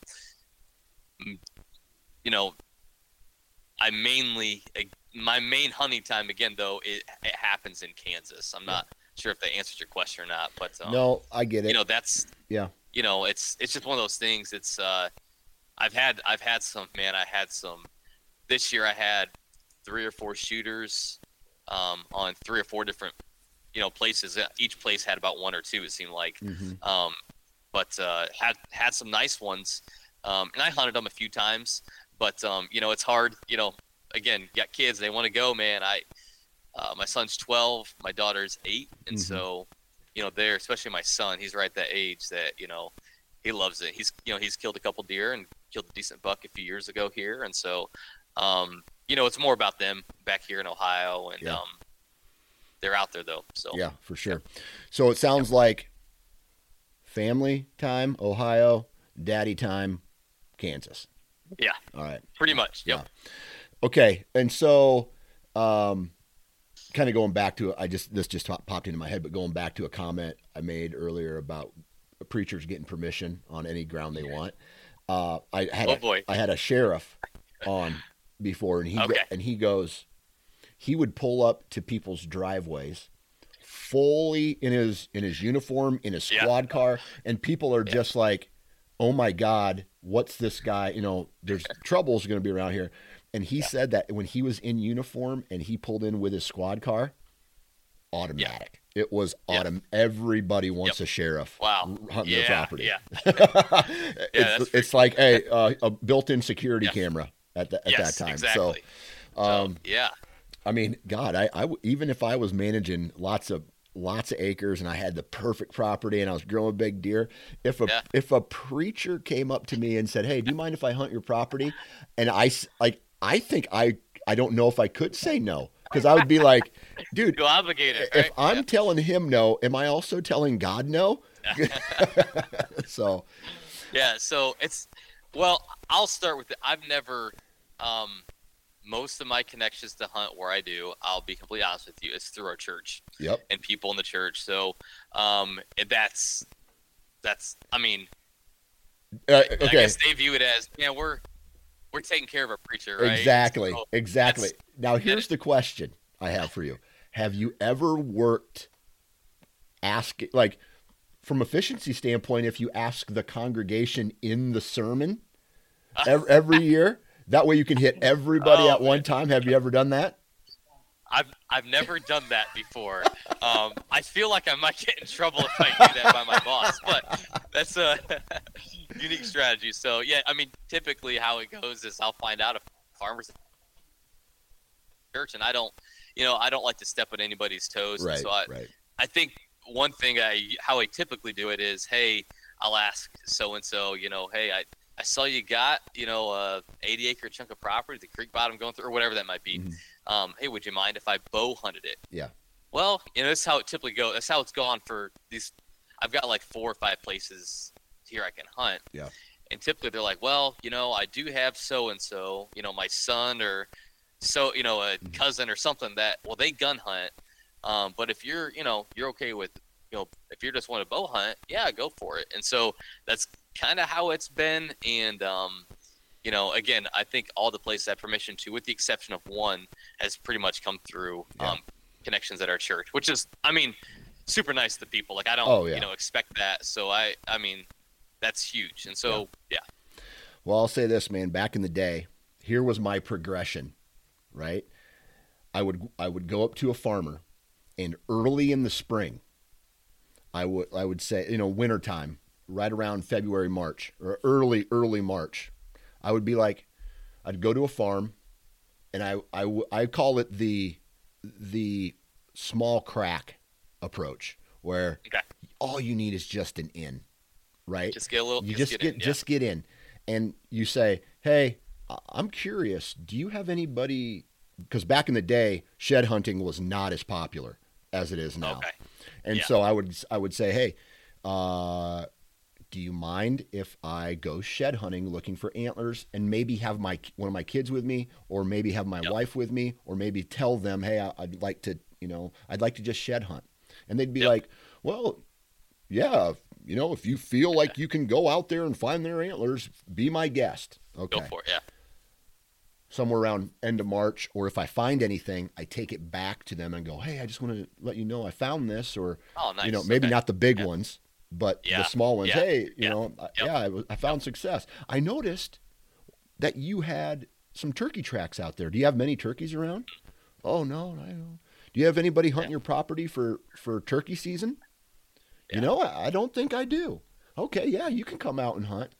You know, I mainly my main hunting time again though it, it happens in Kansas. I'm not sure if that answers your question or not, but um, no, I get it. you know that's Yeah. you know it's it's just one of those things it's uh i've had i've had some man i had some this year i had three or four shooters um on three or four different you know places. Uh, each place had about one or two. It seemed like, Mhm. um, but uh, had had some nice ones. Um, and I hunted them a few times, but um, you know it's hard. You know, again, you got kids, they want to go, man. I uh, my son's 12, my daughter's eight, and Mhm. so you know they're especially my son. He's right that age that you know he loves it. He's you know he's killed a couple deer and killed a decent buck a few years ago here, and so um, you know it's more about them back here in Ohio, and Yeah. um, they're out there though. So Yeah, for sure. So it sounds like family time, Ohio, daddy time, Kansas. yeah, All right. pretty much. Yep. Okay. And so, um, kind of going back to I just this just popped into my head, but going back to a comment I made earlier about preachers getting permission on any ground they want. Uh, I had Oh, a, boy. I had a sheriff on before, and he go- Okay. and he goes, he would pull up to people's driveways, fully in his in his uniform in his Yeah. squad car, and people are just like, "Oh my God, what's this guy?" You know, there's trouble's going to be around here. And he said that when he was in uniform and he pulled in with his squad car, automatic. It was Yep. Everybody wants a sheriff Wow. hunting yeah. their property. Yeah. *laughs* it's it's like hey, uh, a built-in security Yeah. camera at, the, at yes. that time. Exactly. So, um, so, yeah. I mean, God, I even if I was managing lots of lots of acres and I had the perfect property and I was growing big deer, if a Yeah. if a preacher came up to me and said, "Hey, do you mind if I hunt your property?" and I like, I think I I don't know if I could say no because I would be like, *laughs* dude. Go obligated. If Right? I'm telling him no, am I also telling God no? *laughs* *laughs* so, Yeah, so it's well, I'll start with it. I've never um most of my connections to hunt where I do, I'll be completely honest with you, it's through our church yep, and people in the church. So um that's that's I mean, uh, I okay, guess they view it as, yeah, we're we're taking care of our preacher, right? exactly, So exactly. Now, here's the question I have for you: Have you ever worked? Ask like from efficiency standpoint, if you ask the congregation in the sermon every, every year, that way you can hit everybody Oh, at one man. time. Have you ever done that? I've I've never done that before. Um, I feel like I might get in trouble if I do that by my boss, but that's a *laughs* unique strategy. So yeah, I mean, typically how it goes is I'll find out if farmers church, and I don't, you know, I don't like to step on anybody's toes. Right, So I, right. I think one thing I how I typically do it is, hey, I'll ask so and so, you know, hey, I I saw you got, you know, a 80 acre chunk of property, the creek bottom going through, or whatever that might be. Mhm. Um, hey, would you mind if I bow hunted it? Yeah. Well, you know, that's how it typically goes. That's how it's gone for these. I've got like four or five places here I can hunt. Yeah. And typically they're like, well, you know, I do have so and so, you know, my son or so, you know, a Mhm. cousin or something that, well, they gun hunt. Um, but if you're, you know, you're okay with, you know, if you're just want to bow hunt, yeah, go for it. And so that's kind of how it's been. And, um, you know, again, I think all the places I have permission to, with the exception of one, has pretty much come through Yeah. um, connections at our church, which is, I mean, super nice to people. Like I don't, Oh, yeah. you know, expect that. So I, I mean, that's huge. And so, yeah, Well, I'll say this, man. Back in the day, here was my progression, right? I would I would go up to a farmer, and early in the spring, I would I would say you know wintertime, right around February March or early early March, I would be like, I'd go to a farm, and I I I call it the the small crack approach, where Okay. all you need is just an in, right? just get a little, you just, get, in, yeah. just get in and you say hey i'm curious do you have anybody because back in the day shed hunting was not as popular as it is now Okay. and Yeah. so i would i would say hey uh do you mind if i go shed hunting looking for antlers and maybe have my one of my kids with me or maybe have my Yep. wife with me or maybe tell them hey I, i'd like to you know i'd like to just shed hunt and they'd be Yep. like well yeah, you know, if you feel like you can go out there and find their antlers, be my guest. Okay. Go for it. Yeah. Somewhere around end of March, or if I find anything, I take it back to them and go, hey, I just want to let you know I found this, or Oh, nice. you know, maybe Okay. not the big Yeah. ones, but the small ones. Yeah. Hey, you Yeah. know, Yep. yeah, I, I found success. I noticed that you had some turkey tracks out there. Do you have many turkeys around? Oh no, I don't. Do you have anybody hunting your property for for turkey season? You know, I, I don't think I do. Okay, yeah, you can come out and hunt.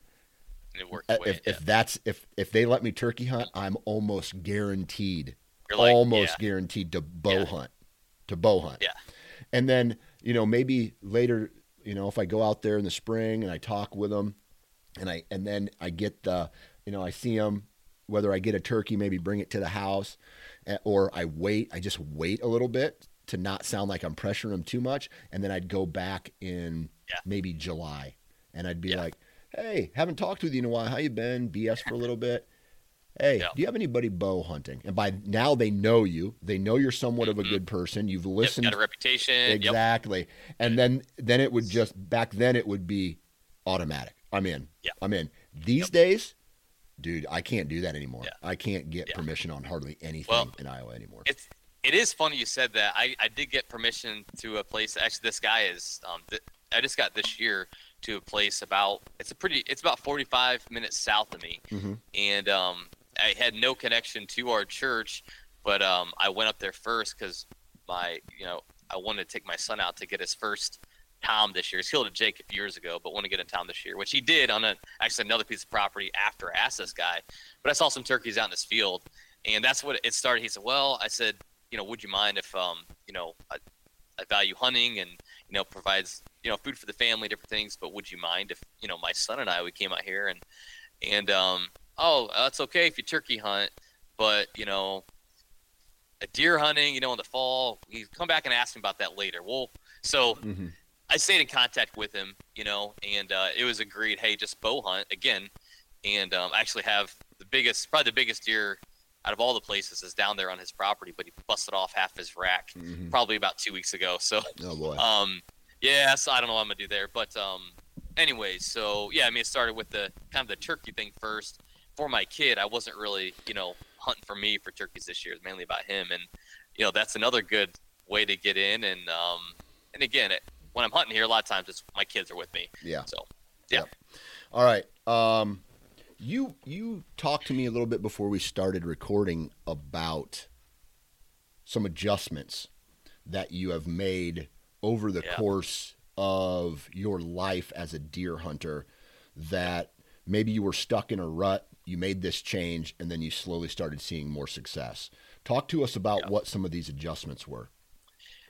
It worked. Way, If, yeah. if that's if if they let me turkey hunt, I'm almost guaranteed, like, almost yeah. guaranteed to bow Yeah. hunt, to bow hunt. Yeah. And then you know maybe later, you know, if I go out there in the spring and I talk with them, and I and then I get the, you know, I see them, whether I get a turkey, maybe bring it to the house, eh, or I wait. I just wait a little bit to not sound like I'm pressuring them too much, and then I'd go back in Yeah. maybe July, and I'd be Yeah. like, "Hey, haven't talked with you in a while. How you been? BS for a little *laughs* bit." Hey, Yeah. do you have anybody bow hunting? And by now they know you. They know you're somewhat of a good person. You've Yep, listened got a reputation. Yep. exactly. And then then it would just back then it would be automatic. I'm in. Yeah. I'm in. These days, dude, I can't do that anymore. Yeah. I can't get Yeah. permission on hardly anything Well, in Iowa anymore. It's it is funny you said that. I, I did get permission to a place. Actually, this guy is. Um, th- I just got this year to a place about. It's a pretty. It's about forty five minutes south of me, Mhm. and um, I had no connection to our church, but um, I went up there first because my you know I wanted to take my son out to get his first Tom this year. He's killed a Jake a few years ago, but want to get in Tom this year, which he did on a actually another piece of property after I asked this guy. But I saw some turkeys out in this field, and that's what it started. He said, "Well," I said, "You know, would you mind if um, you know, I, I value hunting and you know provides you know food for the family, different things, but would you mind if you know my son and I we came out here and and um, oh, that's okay if you turkey hunt, but you know." A deer hunting, you know, in the fall. You come back and ask me about that later. Well, so Mhm. I stayed in contact with him, you know, and uh, it was agreed. Hey, just bow hunt again, and um, I actually have the biggest, probably the biggest deer out of all the places is down there on his property. But he busted off half his rack Mhm. probably about two weeks ago. So, Oh boy. um, yeah, so I don't know what I'm gonna do there, but um, anyways, so yeah, I mean, it started with the kind of the turkey thing first. For my kid, I wasn't really, you know, hunting for me for turkeys this year. It's mainly about him, and you know, that's another good way to get in. And um, and again, it, when I'm hunting here, a lot of times it's my kids are with me. yeah. So yeah, All right. Um, you you talked to me a little bit before we started recording about some adjustments that you have made over the Yeah. course of your life as a deer hunter that maybe you were stuck in a rut you made this change and then you slowly started seeing more success talk to us about Yeah. what some of these adjustments were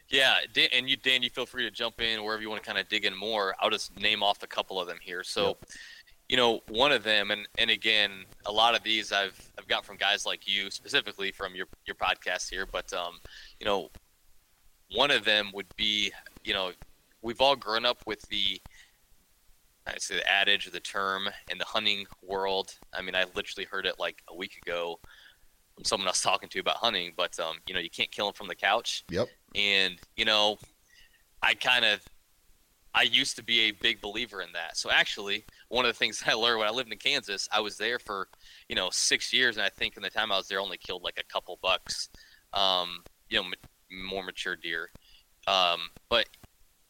Yeah, Dan, and you, Dan, you feel free to jump in wherever you want to kind of dig in more. I'll just name off a couple of them here. So, you know, one of them, and and again, a lot of these I've I've got from guys like you, specifically from your your podcast here. But um, you know, one of them would be, you know, we've all grown up with the I say the adage or the term in the hunting world. I mean, I literally heard it like a week ago from someone I was talking to about hunting. But um, you know, you can't kill them from the couch yep and you know i kind of i used to be a big believer in that. So actually one of the things *laughs* i learned when i lived in kansas i was there for you know six years and i think in the time i was there I only killed like a couple bucks um you know ma- more mature deer. Um but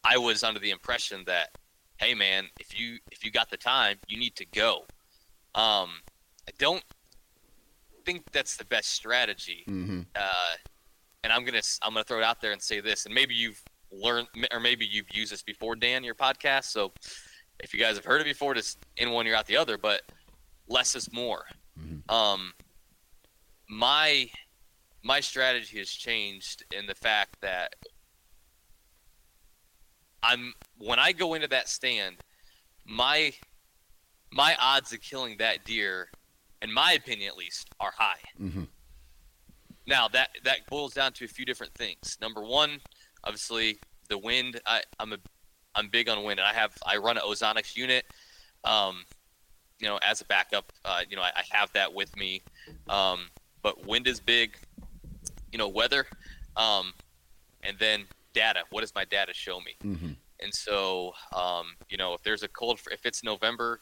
i was under the impression that hey man if you if you got the time you need to go. Um i don't think that's the best strategy mm-hmm. uh, and I'm gonna I'm gonna throw it out there and say this, and maybe you've learned, or maybe you've used this before, Dan, your podcast. So if you guys have heard it before, just in one ear out the other. But less is more. Mhm. Um, my my strategy has changed in the fact that I'm when I go into that stand, my my odds of killing that deer, in my opinion at least, are high. Mm-hmm. Now that that boils down to a few different things. Number one, obviously the wind. I, I'm a I'm big on wind, and I have I run an Ozonics unit. Um, you know, as a backup, uh, you know, I, I have that with me. Um, but wind is big. You know, weather, um, and then data. What does my data show me? Mm-hmm. And so, um, you know, if there's a cold, if it's November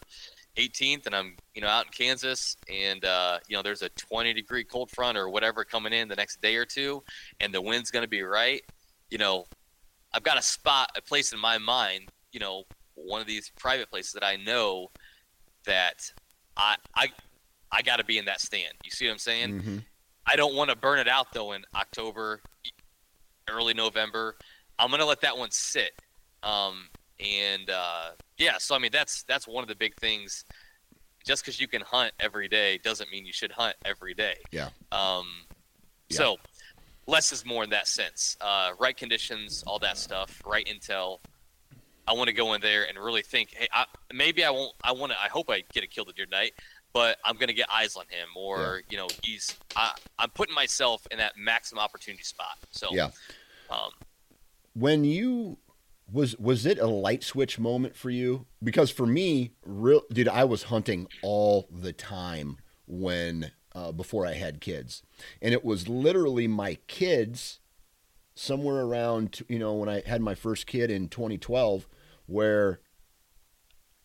18th and I'm, you know, out in Kansas and, uh, you know, there's a 20 degree cold front or whatever coming in the next day or two and the wind's going to be right, you know, I've got a spot, a place in my mind, you know, one of these private places that I know that I, I, I got to be in that stand. You see what I'm saying? Mm-hmm. I don't want to burn it out though in October, early November. I'm gonna let that one sit. Um, and uh, yeah, so I mean that's that's one of the big things. Just because you can hunt every day doesn't mean you should hunt every day. Yeah. Um, Yeah. So less is more in that sense. Uh, right conditions, all that stuff, right intel. I want to go in there and really think, hey, I, maybe I won't. I want to. I hope I get a kill the deer tonight, but I'm gonna get eyes on him, or you know, he's. I, I'm putting myself in that maximum opportunity spot. So Yeah. um, when you was was it a light switch moment for you? Because for me real dude i was hunting all the time when uh, before i had kids. And it was literally my kids somewhere around you know when i had my first kid in 2012 where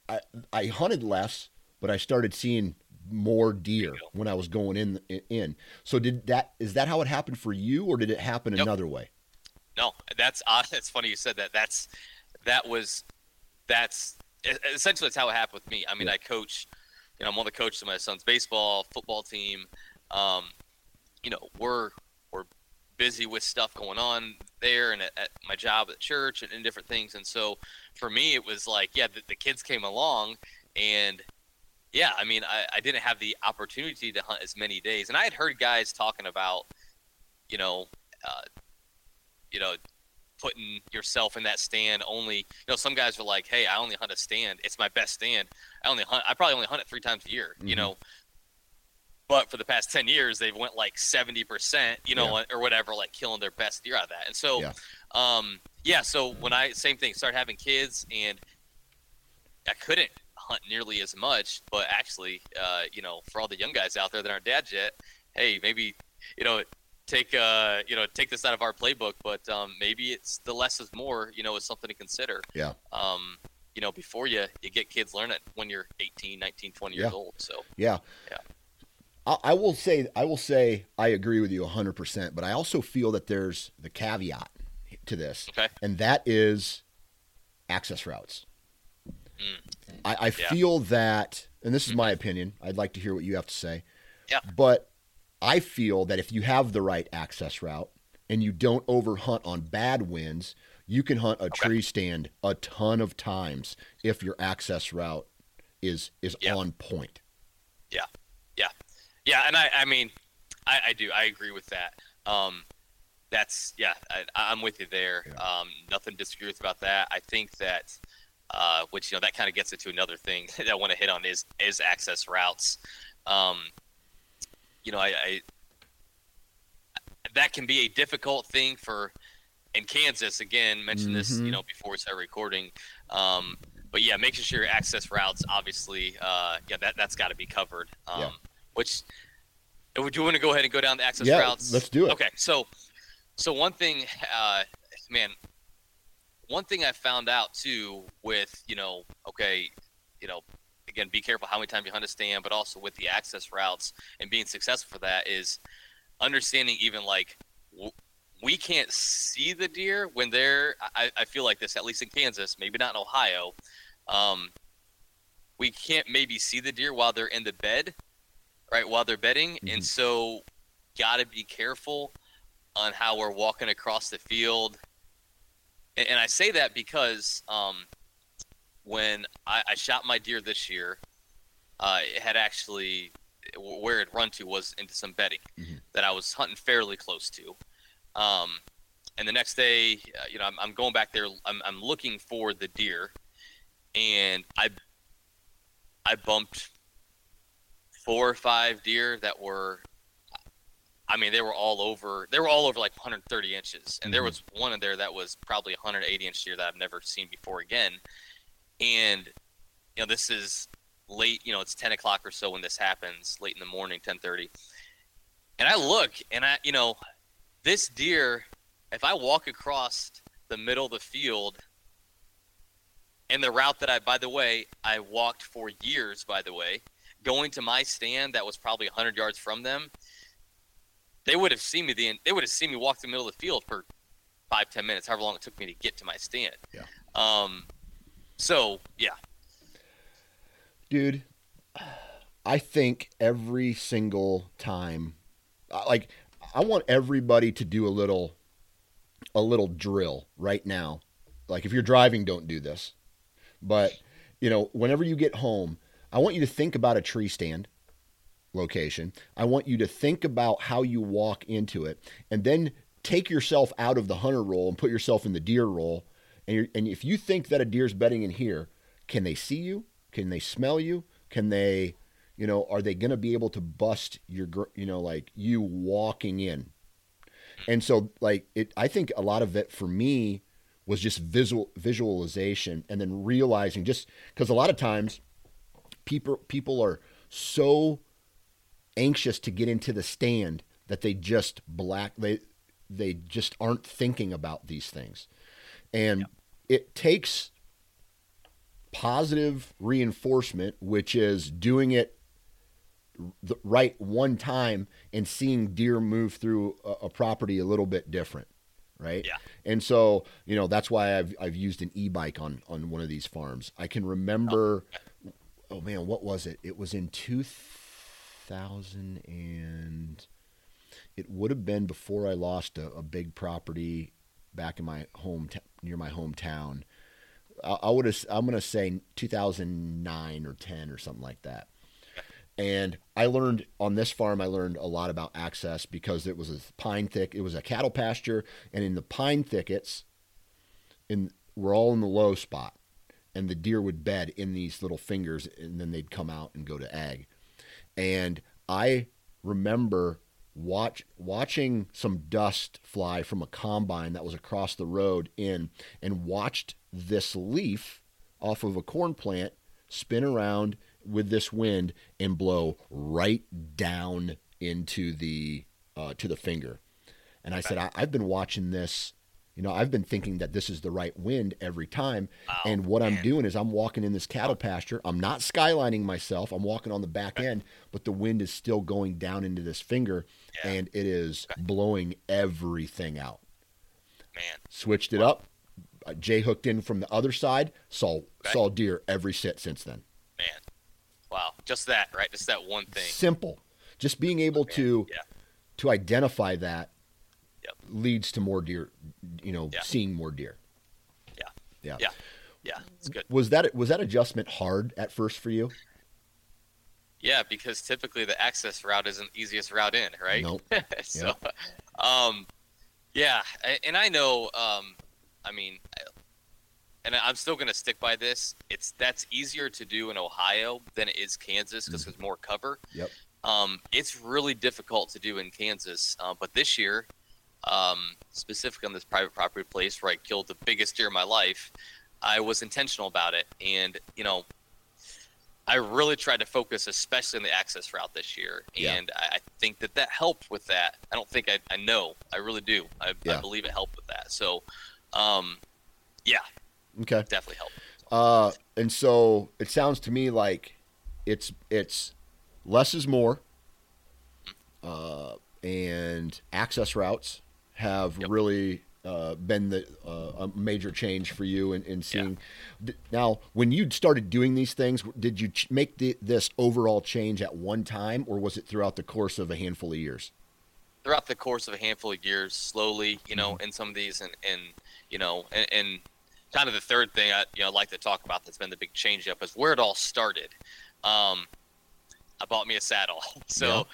i i hunted less but i started seeing more deer when i was going in in. So did that is that how it happened for you or did it happen Yep. another way No, that's *laughs* odd. It's funny you said that. That's that was that's essentially that's how it happened with me. I mean, Yeah. I coach. You know, I'm one of the coaches of my son's baseball, football team. Um, you know, we're we're busy with stuff going on there and at, at my job at church and, and different things. And so for me, it was like, yeah, the, the kids came along and yeah, I mean, I, I didn't have the opportunity to hunt as many days. And I had heard guys talking about, you know, uh, you know, putting yourself in that stand only, you know, some guys are like, hey, I only hunt a stand. It's my best stand. I only hunt, I probably only hunt it three times a year, you Mhm. know. But for the past 10 years, they've went like 70%, you know, or whatever, like killing their best deer out of that. And so, Yeah. um, yeah, so when I, same thing, started having kids and I couldn't hunt nearly as much, but actually, uh, you know, for all the young guys out there that aren't dads yet, hey, maybe, you know, take uh you know take this out of our playbook but um maybe it's the less is more you know is something to consider Yeah. um you know before you you get kids learn it when you're 18 19 20 years Yeah. old so Yeah. Yeah. I, I will say I will say I agree with you 100%, but I also feel that there's the caveat to this, okay and that is access routes. I, I Mm. Yeah. feel that, and this is my opinion. I'd like to hear what you have to say. Yeah. But I feel that if you have the right access route and you don't overhunt on bad winds, you can hunt a tree stand a ton of times if your access route is is Yeah. on point. yeah. Yeah. Yeah and i i mean i i do. I agree with that. Um that's yeah I, i'm with you there. Um nothing to disagree with about that. I think that uh which you know that kind of gets into another thing *laughs* that i want to hit on is is access routes. Um you know i i that can be a difficult thing for in kansas again mentioned this Mhm. you know before we start recording um but yeah making sure your access routes obviously uh yeah that that's got to be covered um Yeah. which would you want to go ahead and go down the access Yeah, routes let's do it. okay so so one thing uh man one thing i found out too with you know okay you know again be careful how many times you hunt a stand but also with the access routes and being successful for that is understanding even like w- we can't see the deer when they're I, I feel like this at least in kansas maybe not in ohio um, we can't maybe see the deer while they're in the bed right while they're bedding Mhm. and so got to be careful on how we're walking across the field and, and i say that because um, when I, I shot my deer this year uh, it had actually where it run to was into some bedding Mhm. that I was hunting fairly close to. Um, and the next day, uh, you know, I'm, I'm going back there. I'm, I'm looking for the deer, and I I bumped four or five deer that were. I mean, they were all over. They were all over like 130 inches, and there Mhm. was one in there that was probably 180 inch deer that I've never seen before again. And you know, this is late. You know, it's 10 o'clock or so when this happens, late in the morning, 10:30. And I look, and I, you know, this deer, if I walk across the middle of the field, and the route that I, by the way, I walked for years, by the way, going to my stand that was probably 100 yards from them, they would have seen me the they would have seen me walk the middle of the field for five ten minutes, however long it took me to get to my stand. Yeah. Um. So yeah, dude i think every single time uh, like i want everybody to do a little a little drill right now. Like if you're driving, don't do this. But, you know, whenever you get home, I want you to think about a tree stand location. I want you to think about how you walk into it and then take yourself out of the hunter role and put yourself in the deer role. And, and if you think that a deer's bedding in here, can they see you? Can they smell you? Can they, you know, are they going to be able to bust your, you know, like you walking in? And so, like, it, I think a lot of it for me was just visual visualization and then realizing just because a lot of times people people are so anxious to get into the stand that they just black they they just aren't thinking about these things and it takes positive reinforcement which is doing it the right one time and seeing deer move through a, a property a little bit different right? Yeah. and so you know that's why i've, I've used an e-bike on on one of these farms. I can remember oh. oh man what was it? It was in 2000 and it would have been before i lost a, a big property back in my home near my hometown i, I would have i'm going to say 2009 or 10 or something like that and I learned on this farm, I learned a lot about access because it was a pine thick. It was a cattle pasture, and in the pine thickets, in we're all in the low spot, and the deer would bed in these little fingers, and then they'd come out and go to ag. And I remember watch watching some dust fly from a combine that was across the road in, and watched this leaf off of a corn plant spin around with this wind and blow right down into the uh, to the finger. And I said, I, have been watching this. You know, I've been thinking that this is the right wind every time. Wow, and what I'm doing is I'm walking in this cattle pasture. I'm not skylining myself. I'm walking on the back end, but the wind is still going down into this finger, Yeah. and it is blowing everything out. Man. Switched it up. Uh, J-hooked in from the other side. Saw Okay. saw deer every sit since then. Man. Wow. Just that, right? Just that one thing. simple. Just being able Man, to Yeah. to identify that. Leads to more deer. You know, Yeah. seeing more deer. Yeah. Yeah. Yeah. Yeah. It's good. Was that was that adjustment hard at first for you? Yeah, because typically the access route isn't the easiest route in, right? Nope. *laughs* so, um, yeah, and I know, um, I mean, and I'm still going to stick by this. It's that's easier to do in Ohio than it is Kansas because there's more cover. Yep. Um, it's really difficult to do in Kansas, uh, but this year, um, specifically on this private property place where I killed the biggest deer in my life, I was intentional about it, and you know, I really tried to focus, especially on the access route this year, Yeah. and I, I think that that helped with that. I don't think I, I know, I really do. I, Yeah. I believe it helped with that. So, um, yeah, Okay. definitely helped. Uh, and so it sounds to me like it's it's less is more. Uh, and access routes have Yep. really uh, been the uh, a major change for you in, in seeing. D- Now, when you started doing these things, did you ch- make the, this overall change at one time, or was it throughout the course of a handful of years? throughout the course of a handful of years, slowly, you know, Mm-hmm. in some of these, and and you know, and, and kind of the third thing I you know like to talk about that's been the big change up is where it all started. Um, I bought me a saddle, *laughs* so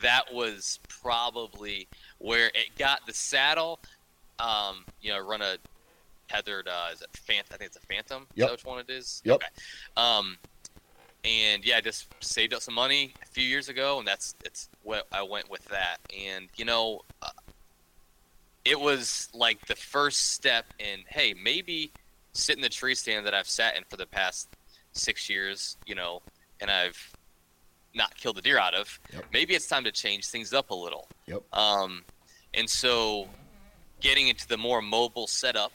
that was probably where it got the saddle. Um, you know, run a Tethrd. Uh, is it Phantom? I think it's a Phantom. Is Yep. that which one it is? Yep. Okay. Um, and yeah, I just saved up some money a few years ago, and that's it's what I went with that. And you know, uh, it was like the first step in hey, maybe sit in the tree stand that I've sat in for the past six years, you know, and I've not killed a deer out of. Yep. Maybe it's time to change things up a little. Yep. Um, and so getting into the more mobile setup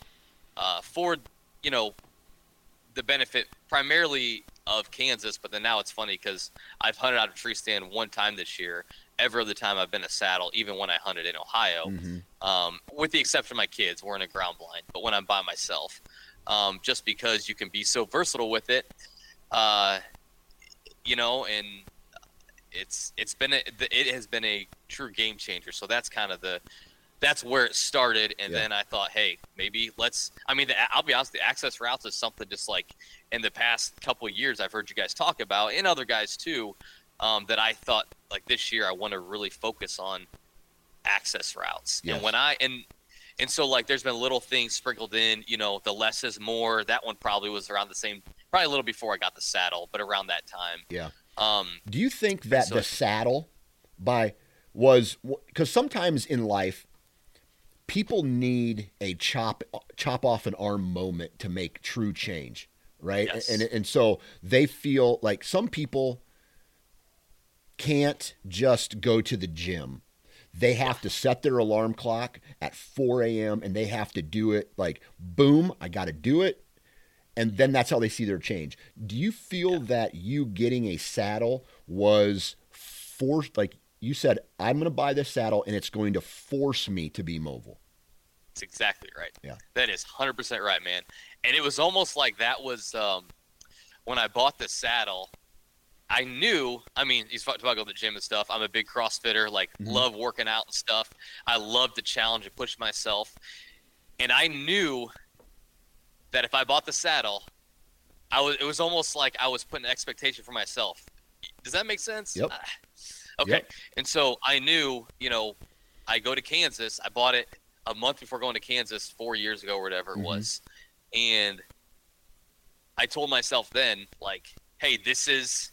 uh, for you know the benefit primarily of Kansas, but then now it's funny because I've hunted out a tree stand one time this year. Every other time I've been a saddle, even when I hunted in Ohio, Mhm. um, with the exception of my kids, we're in a ground blind. But when I'm by myself, um, just because you can be so versatile with it, uh, you know, and it's it's been a, it has been a true game changer. So that's kind of the that's where it started. And Yeah. then I thought, hey, maybe let's. I mean, the, I'll be honest, the access routes is something just like in the past couple of years I've heard you guys talk about, and other guys too, um, that I thought like this year I want to really focus on access routes. Yes. And when I and and so like there's been little things sprinkled in, you know, the less is more. That one probably was around the same, probably a little before I got the saddle, but around that time. Yeah. Um, Do you think that So- the saddle by was because sometimes in life people need a chop chop off an arm moment to make true change, right? Yes. And and so they feel like some people can't just go to the gym. They have to set their alarm clock at 4 a.m. and they have to do it like boom, I got to do it and then that's how they see their change. Do you feel that you getting a saddle was forced? Like you said, I'm going to buy this saddle, and it's going to force me to be mobile. That's exactly right. Yeah. That is 100% right, man. And it was almost like that was um, when I bought the saddle. I knew, I mean, he's talking about the gym and stuff. I'm a big CrossFitter, like, love working out and stuff. I love to challenge and push myself. And I knew that if I bought the saddle, I was, it was almost like I was putting an expectation for myself. Does that make sense? Yep. Okay. Yep. And so I knew, you know, I go to Kansas. I bought it a month before going to Kansas four years ago or whatever it Mhm. was. And I told myself then, like, hey, this is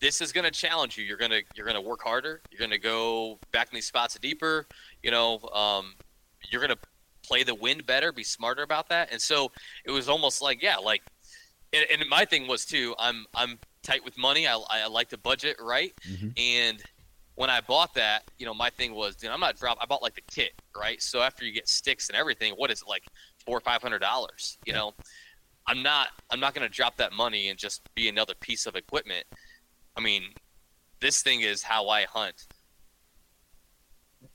this is gonna challenge you. You're gonna you're gonna work harder. You're gonna go back in these spots deeper. You know, um, you're gonna play the wind better, be smarter about that. And so it was almost like, yeah, like, and, and my thing was too. I'm I'm tight with money. I I like to budget right. Mhm. And when I bought that, you know, my thing was, dude, I'm not drop. I bought like the kit, right? So after you get sticks and everything, what is it like four or five hundred dollars? You know, I'm not I'm not gonna drop that money and just be another piece of equipment. I mean, this thing is how I hunt.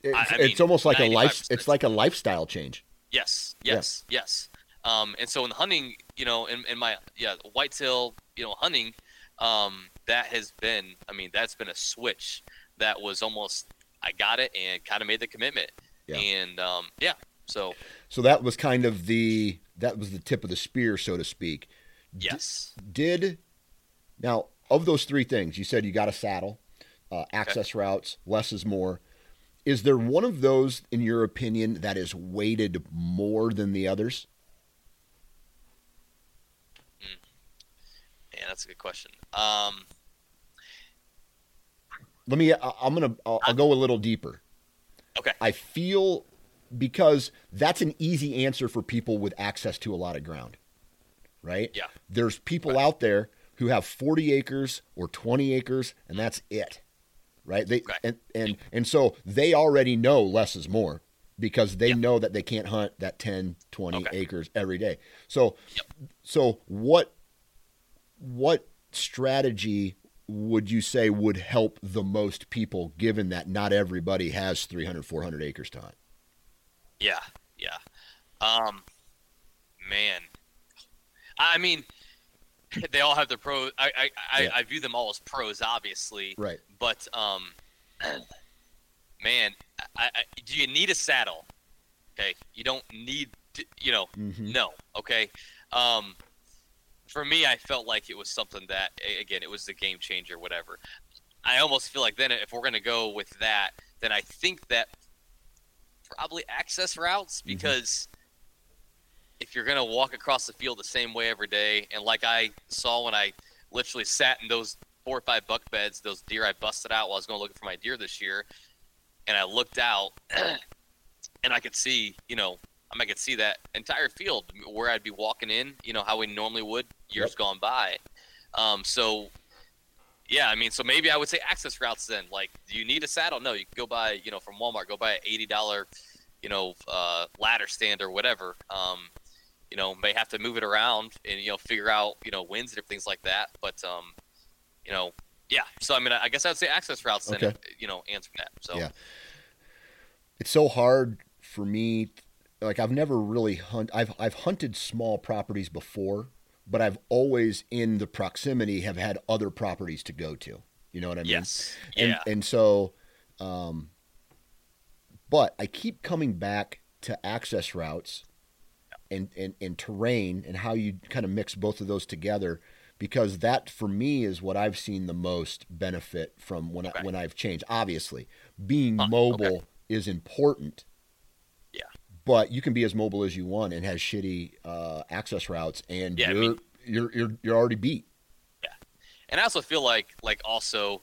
It's, I it's mean, almost like a life. It's like a lifestyle change. Yes, Yeah. yes, yes. Um, and so in hunting, you know, in, in my yeah whitetail, you know, hunting, um, that has been, I mean, that's been a switch that was almost I got it and kind of made the commitment. Yeah. And um, yeah, so So that was kind of the that was the tip of the spear, so to speak. D- yes, did now of those three things you said you got a saddle uh, access routes less is more is there one of those in your opinion that is weighted more than the others yeah, that's a good question. Um, let me I- i'm gonna I'll, I'll go a little deeper okay, i feel because that's an easy answer for people with access to a lot of ground right Yeah. there's people out there who have 40 acres or 20 acres and that's it right they Right. and, and and so they already know less is more because they Yep. know that they can't hunt that 10 20 Okay. acres every day so Yep. so what what strategy would you say would help the most people given that not everybody has 300 400 acres to hunt yeah, yeah. Um, man, I mean, *laughs* they all have their pros. I I, I, Yeah. I view them all as pros, obviously. right But um, *clears throat* man, I, I, do you need a saddle? Okay, you don't need. To, you know, Mhm. no. Okay. Um, for me, I felt like it was something that again, it was the game changer, whatever. I almost feel like then if we're gonna go with that, then I think that probably access routes Mm-hmm. because if you're gonna walk across the field the same way every day, and like I saw when I literally sat in those four or five buck beds, those deer I busted out while I was going looking for my deer this year, and I looked out *clears throat* and I could see, you know, I, mean, I could see that entire field where I'd be walking in, you know, how we normally would years Yep. gone by. Um, so yeah, I mean, so maybe I would say access routes then. Like, do you need a saddle? No, you can go buy, you know, from Walmart, go buy an eighty dollar, you know, uh, ladder stand or whatever. Um, you know, may have to move it around and you know figure out you know wins and things like that. But um, you know, yeah. So I mean, I guess I'd say access routes then. You know, answering that. So Yeah. it's so hard for me like I've never really hunt I've I've hunted small properties before, but I've always in the proximity have had other properties to go to. You know what I mean? yes, And yeah, and so um But I keep coming back to access routes and, and, and terrain and how you kind of mix both of those together because that for me is what I've seen the most benefit from when Okay. I, when I've changed. Obviously, being Huh, mobile okay. is important. But you can be as mobile as you want and has shitty uh, access routes, and Yeah, you're, mean- you're you're you're already beat. Yeah, and I also feel like like also,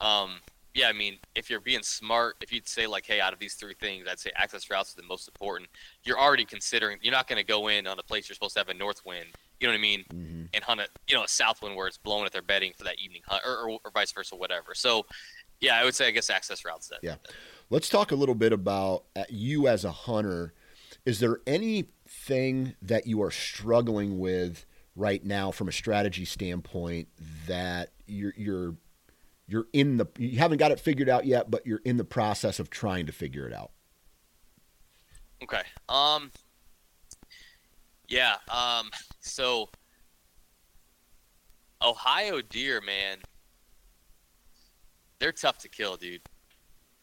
um, yeah, I mean, if you're being smart, if you'd say like, hey, out of these three things, I'd say access routes is the most important. You're already considering. You're not going to go in on a place you're supposed to have a north wind. You know what I mean? Mm-hmm. And hunt a you know a south wind where it's blowing at their bedding for that evening hunt, or, or, or vice versa, whatever. So, yeah, I would say I guess access routes. That Yeah. Let's talk a little bit about uh, you as a hunter. Is there anything that you are struggling with right now from a strategy standpoint that you're you're you're in the you haven't got it figured out yet, but you're in the process of trying to figure it out? Okay. Um. Yeah. Um. So. Ohio deer, man. They're tough to kill, dude.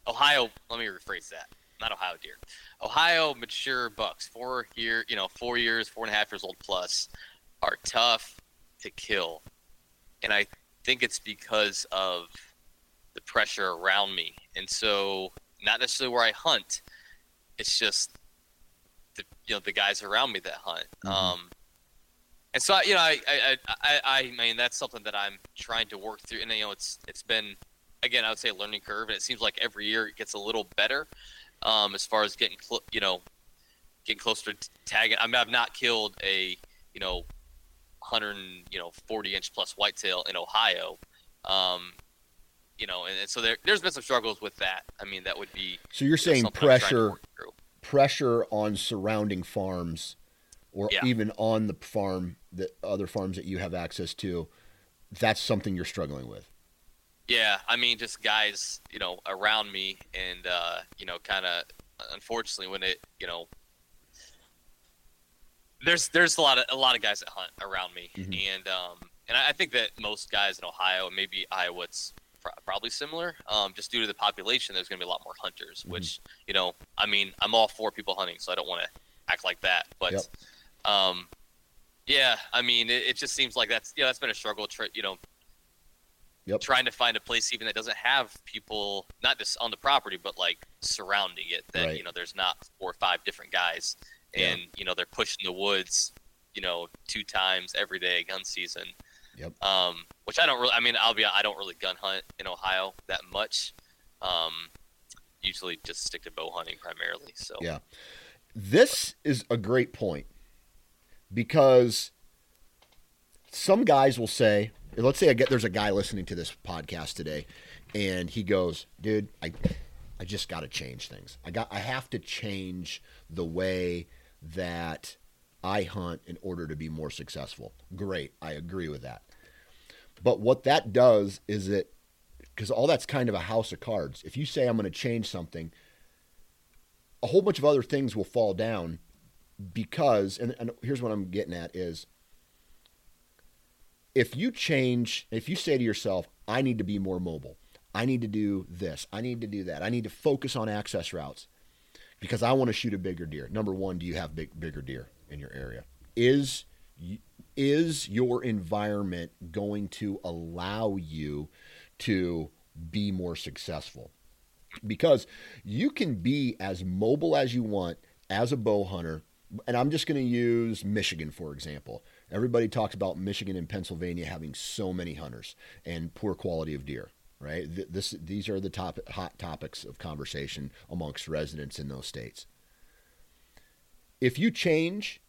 Ohio. Let me rephrase that. Not Ohio deer. Ohio mature bucks, four year, you know, four years, four and a half years old plus, are tough to kill, and I think it's because of the pressure around me, and so not necessarily where I hunt. It's just the you know the guys around me that hunt. Mhm. Um, and so I, you know I, I I I I mean that's something that I'm trying to work through, and you know it's it's been again I would say a learning curve, and it seems like every year it gets a little better um, as far as getting cl- you know getting closer to tagging. I mean I've not killed a you know 100 you know 40 inch plus whitetail in Ohio. Um, you know, and, and so there, there's been some struggles with that. I mean, that would be So you're you know, saying trying to pressure pressure on surrounding farms or Yeah. even on the farm that other farms that you have access to. That's something you're struggling with. Yeah, I mean, just guys, you know, around me, and uh, you know, kind of, unfortunately, when it, you know, there's there's a lot of a lot of guys that hunt around me, Mhm. and um, and I think that most guys in Ohio, maybe Iowa, it's pro- probably similar. Um, just due to the population, there's going to be a lot more hunters. Mhm. Which, you know, I mean, I'm all for people hunting, so I don't want to act like that, but, Yep. um, yeah, I mean, it, it just seems like that's yeah, that's been a struggle. Tr- you know, Yep. trying to find a place even that doesn't have people not just on the property but like surrounding it that Right. you know there's not four or five different guys Yeah. and you know they're pushing the woods you know two times every day gun season Yep. um which i don't really i mean i'll be i don't really gun hunt in ohio that much um usually just stick to bow hunting primarily so Yeah. This is a great point because some guys will say, let's say I get there's a guy listening to this podcast today and he goes, "Dude, I I just got to change things. I got I have to change the way that I hunt in order to be more successful." Great. I agree with that. But what that does is it because all that's kind of a house of cards. If you say I'm going to change something, a whole bunch of other things will fall down because and, and here's what I'm getting at is if you change if you say to yourself I need to be more mobile. I need to do this. I need to do that. I need to focus on access routes because I want to shoot a bigger deer. Number 1 do you have big bigger deer in your area? Is is your environment going to allow you to be more successful? Because you can be as mobile as you want as a bow hunter. And I'm just going to use Michigan, for example. Everybody talks about Michigan and Pennsylvania having so many hunters and poor quality of deer, right? This, these are the top, hot topics of conversation amongst residents in those states. If you change,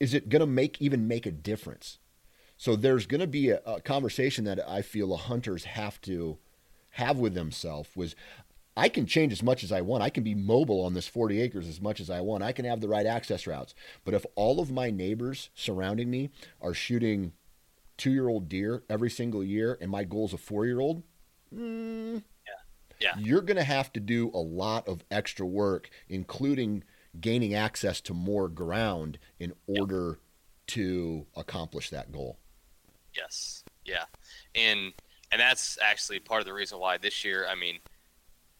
is it going to make even make a difference? So there's going to be a, a conversation that I feel the hunters have to have with themselves was I can change as much as I want. I can be mobile on this 40 acres as much as I want. I can have the right access routes. But if all of my neighbors surrounding me are shooting two year old deer every single year and my goal is a four year old, mm, Yeah. yeah. you're going to have to do a lot of extra work, including gaining access to more ground in order to accomplish that goal. Yes. Yeah. And and that's actually part of the reason why this year, I mean,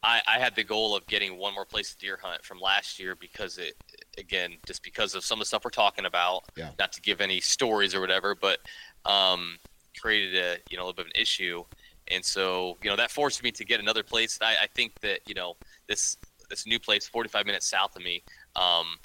I, I had the goal of getting one more place to deer hunt from last year because it, again, just because of some of the stuff we're talking about. Yeah. Not to give any stories or whatever, but um, created a you know a little bit of an issue, and so you know that forced me to get another place. I, I think that you know this this new place, 45 minutes south of me. Um,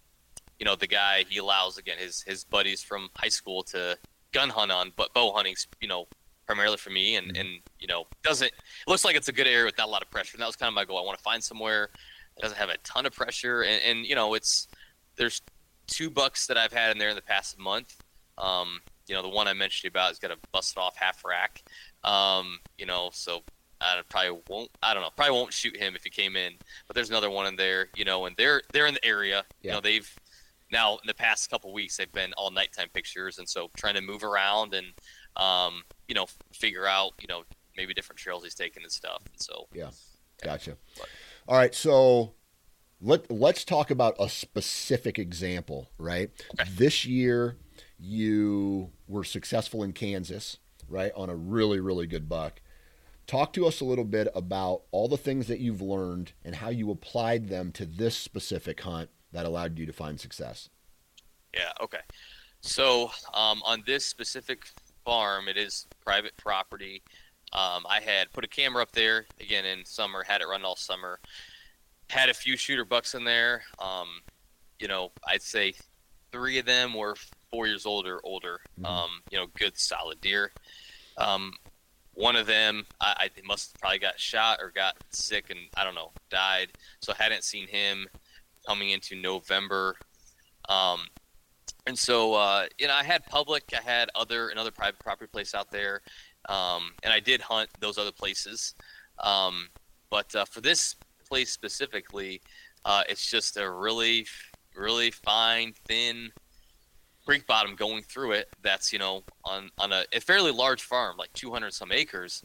you know the guy he allows again his his buddies from high school to gun hunt on, but bow hunting's you know primarily for me, and and you know doesn't it looks like it's a good area with not a lot of pressure. And that was kind of my goal. I want to find somewhere that doesn't have a ton of pressure, and, and you know it's there's two bucks that I've had in there in the past month. Um, you know the one I mentioned about has got a busted off half rack. Um, you know so. I probably won't. I don't know. Probably won't shoot him if he came in. But there's another one in there, you know, and they're they're in the area. Yeah. You know, they've now in the past couple weeks they've been all nighttime pictures, and so trying to move around and um, you know figure out you know maybe different trails he's taking and stuff. And so Yeah. Gotcha. All right, so let let's talk about a specific example, right? Okay. This year you were successful in Kansas, right, on a really really good buck. Talk to us a little bit about all the things that you've learned and how you applied them to this specific hunt that allowed you to find success. Yeah. Okay. So um, on this specific farm, it is private property. Um, I had put a camera up there again in summer, had it run all summer. Had a few shooter bucks in there. Um, you know, I'd say three of them were four years old or older. Mhm. Um, you know, good solid deer. Um, one of them, I, I must have probably got shot or got sick and I don't know, died. So I hadn't seen him coming into November. And so uh, you know, I had public, I had other another private property place out there, um, and I did hunt those other places. Um, but uh, for this place specifically, uh, it's just a really, really fine, thin creek bottom going through it. That's you know on on a, a fairly large farm, like 200 some acres,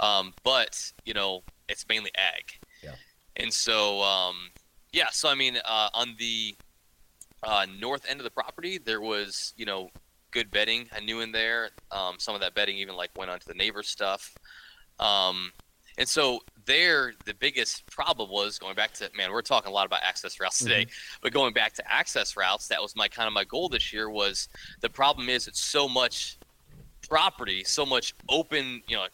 um, but you know it's mainly ag. Yeah. And so um, yeah, so I mean uh, on the uh, north end of the property, there was you know good bedding I knew in there. Um, some of that bedding even like went onto the neighbor stuff. Um, and so there, the biggest problem was going back to man. We're talking a lot about access routes today, but going back to access routes, that was my kind of my goal this year. Was the problem is it's so much property, so much open. You know,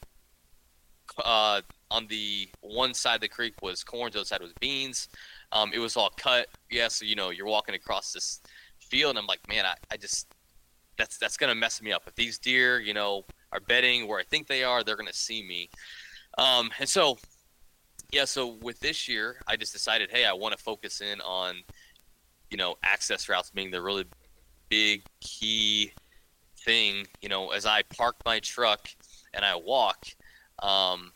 uh, on the one side of the creek was corn, the other side was beans. Um, it was all cut. Yeah, so you know you're walking across this field, and I'm like, man, I, I just that's that's gonna mess me up. If these deer, you know, are bedding where I think they are, they're gonna see me. Um, and so, yeah, so with this year, I just decided, hey, I want to focus in on, you know, access routes being the really big key thing. You know, as I park my truck and I walk, um,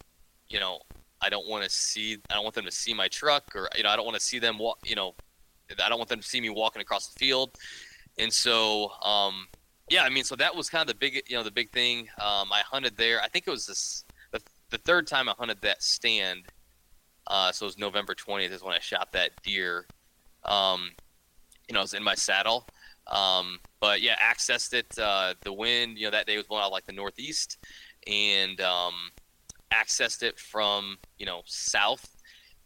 you know, I don't want to see, I don't want them to see my truck, or you know, I don't want to see them walk. You know, I don't want them to see me walking across the field. And so, um, yeah, I mean, so that was kind of the big, you know, the big thing. Um, I hunted there. I think it was this the, the third time I hunted that stand. Uh, so it was November 20th is when I shot that deer. Um, you know, I was in my saddle. Um, but yeah, accessed it. Uh, the wind, you know, that day was blowing out like the northeast, and um, accessed it from you know south.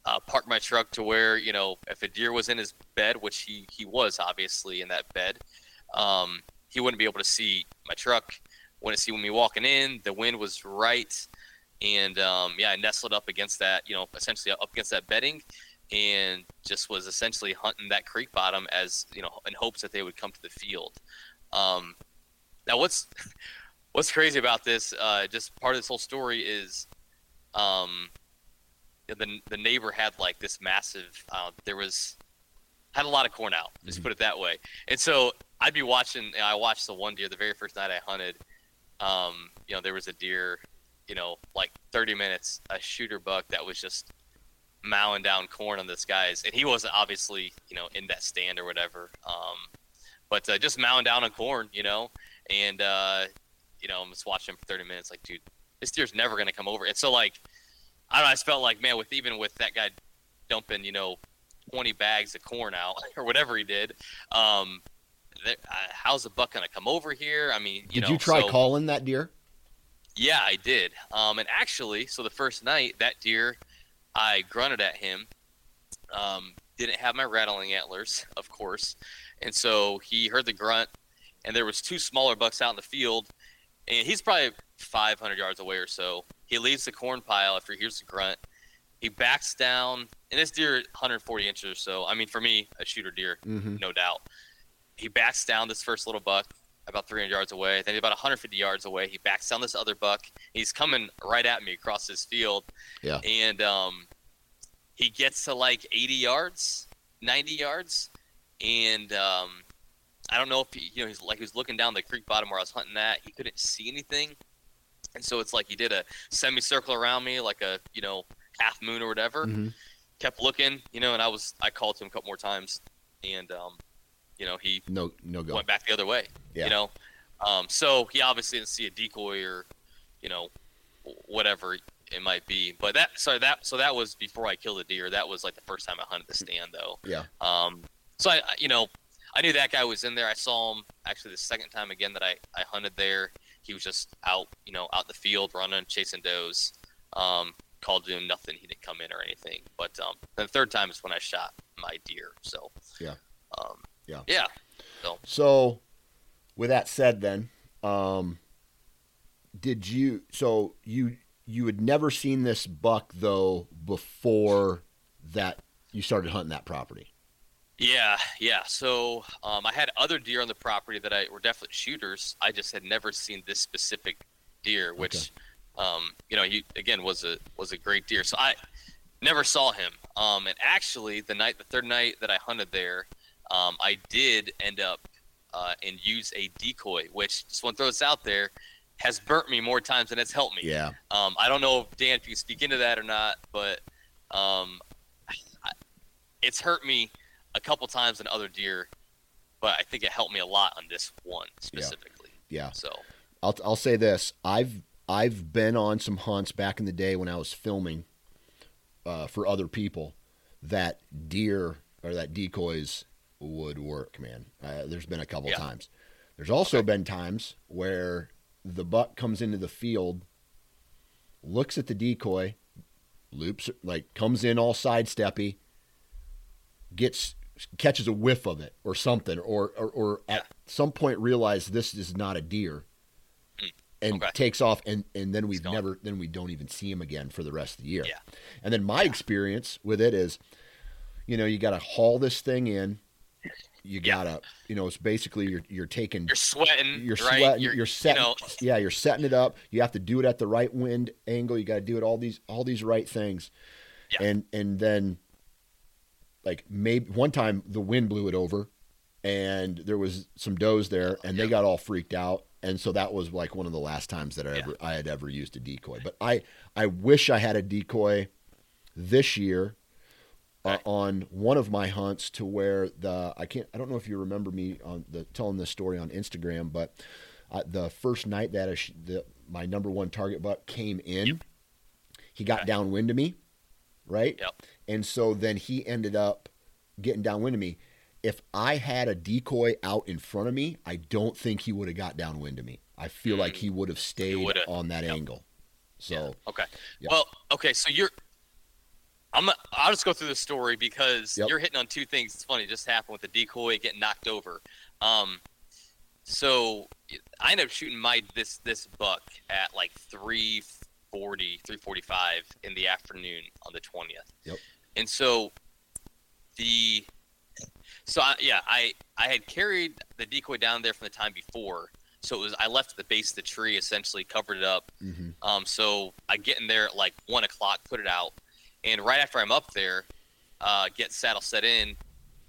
Uh, parked my truck to where you know if a deer was in his bed, which he he was obviously in that bed, um, he wouldn't be able to see my truck. Wouldn't see me walking in. The wind was right, and um, yeah, I nestled up against that. You know, essentially up against that bedding, and just was essentially hunting that creek bottom as you know in hopes that they would come to the field. Um, now, what's *laughs* what's crazy about this? Uh, just part of this whole story is, um, the the neighbor had like this massive. Uh, there was had a lot of corn out. Just Mhm. put it that way. And so I'd be watching. I watched the one deer the very first night I hunted. Um, you know, there was a deer. You know, like 30 minutes, a shooter buck that was just mowing down corn on this guy's, and he wasn't obviously you know in that stand or whatever. Um, but uh, just mowing down on corn, you know, and uh, you know, I'm just watching him for 30 minutes. Like, dude, this deer's never gonna come over. And so like, I don't know. I just felt like, man, with even with that guy dumping, you know, 20 bags of corn out *laughs* or whatever he did, um, that, uh, how's the buck gonna come over here? I mean, you Did know, you try so- calling that deer? yeah, I did. Um, and actually, so the first night, that deer, I grunted at him. Um, didn't have my rattling antlers, of course, and so he heard the grunt, and there was two smaller bucks out in the field, and he's probably 500 yards away or so. He leaves the corn pile after he hears the grunt. He backs down, and this deer 140 inches or so. I mean, for me, a shooter deer, Mhm. no doubt. He backs down this first little buck about 300 yards away. Then about 150 yards away, he backs down this other buck. He's coming right at me across this field. Yeah. And um, he gets to like 80 yards, 90 yards, and um, I don't know if he, you know, he's like he was looking down the creek bottom where I was hunting at. He couldn't see anything, and so it's like he did a semicircle around me, like a you know half moon or whatever. Mhm. Kept looking, you know, and I was I called to him a couple more times, and um, you know he No, no go. went back the other way. Yeah. You know, um, so he obviously didn't see a decoy or, you know, whatever it might be. But that sorry that so that was before I killed a deer. That was like the first time I hunted the stand though. Yeah. Um, so I I- you know I knew that guy was in there. I saw him actually the second time again that I I hunted there. He was just out you know out the field running chasing does. Um, called to him nothing. He didn't come in or anything. But um, the third time is when I shot my deer. So Yeah. Um, Yeah. Yeah. So, with that said, then, um, did you? So you you had never seen this buck though before that you started hunting that property. Yeah, yeah. So um, I had other deer on the property that I were definitely shooters. I just had never seen this specific deer, which, um, you know, he again was a was a great deer. So I never saw him. Um, and actually, the night, the third night that I hunted there, um, I did end up uh, and use a decoy, which just want to throw this out there, has burnt me more times than it's helped me. Yeah. Um, I don't know if Dan if you can speak into that or not, but um, *sighs* I, it's hurt me a couple times than other deer, but I think it helped me a lot on this one specifically. Yeah. So I'll I'll say this. I've I've been on some hunts back in the day when I was filming uh, for other people that deer or that decoys would work, man. Uh, there's been a couple Yeah. times. There's also been times where the buck comes into the field, looks at the decoy, loops like comes in all sidesteppy, gets catches a whiff of it or something, or or, or at some point realize this is not a deer, hmm. and Okay. takes off, and and then we've never then we don't even see him again for the rest of the year. Yeah. And then my experience with it is, you know, you got to haul this thing in. You gotta, you know, it's basically you're you're taking you're sweating. you're right? sweating, you're, setting, You know, yeah, you're setting it up. You have to do it at the right wind angle. You got to do it all these all these right things, Yeah. and and then, like maybe one time the wind blew it over, and there was some does there, and they got all freaked out, and so that was like one of the last times that I Yeah. ever I had ever used a decoy. But I I wish I had a decoy this year uh, on one of my hunts to where the I can't I don't know if you remember me on the telling this story on Instagram, but uh, the first night that I the, my number one target buck came in, he got Okay. downwind of me, right? Yep. And so then he ended up getting downwind of me. If I had a decoy out in front of me, I don't think he would have got downwind of me. I feel like he would have stayed on that Yep. angle. So Okay. Yeah. Well, okay. So you're. I'm. I'll just go through the story because Yep. you're hitting on two things. It's funny. It just happened with the decoy getting knocked over. Um. So I ended up shooting my this this buck at like 340, 345 in the afternoon on the 20th. Yep. And so the so I, yeah, I I had carried the decoy down there from the time before. So it was I left the base of the tree, essentially covered it up. mhm. Um, so I get in there at like one o'clock, put it out, and right after I'm up there, uh, get saddle set in.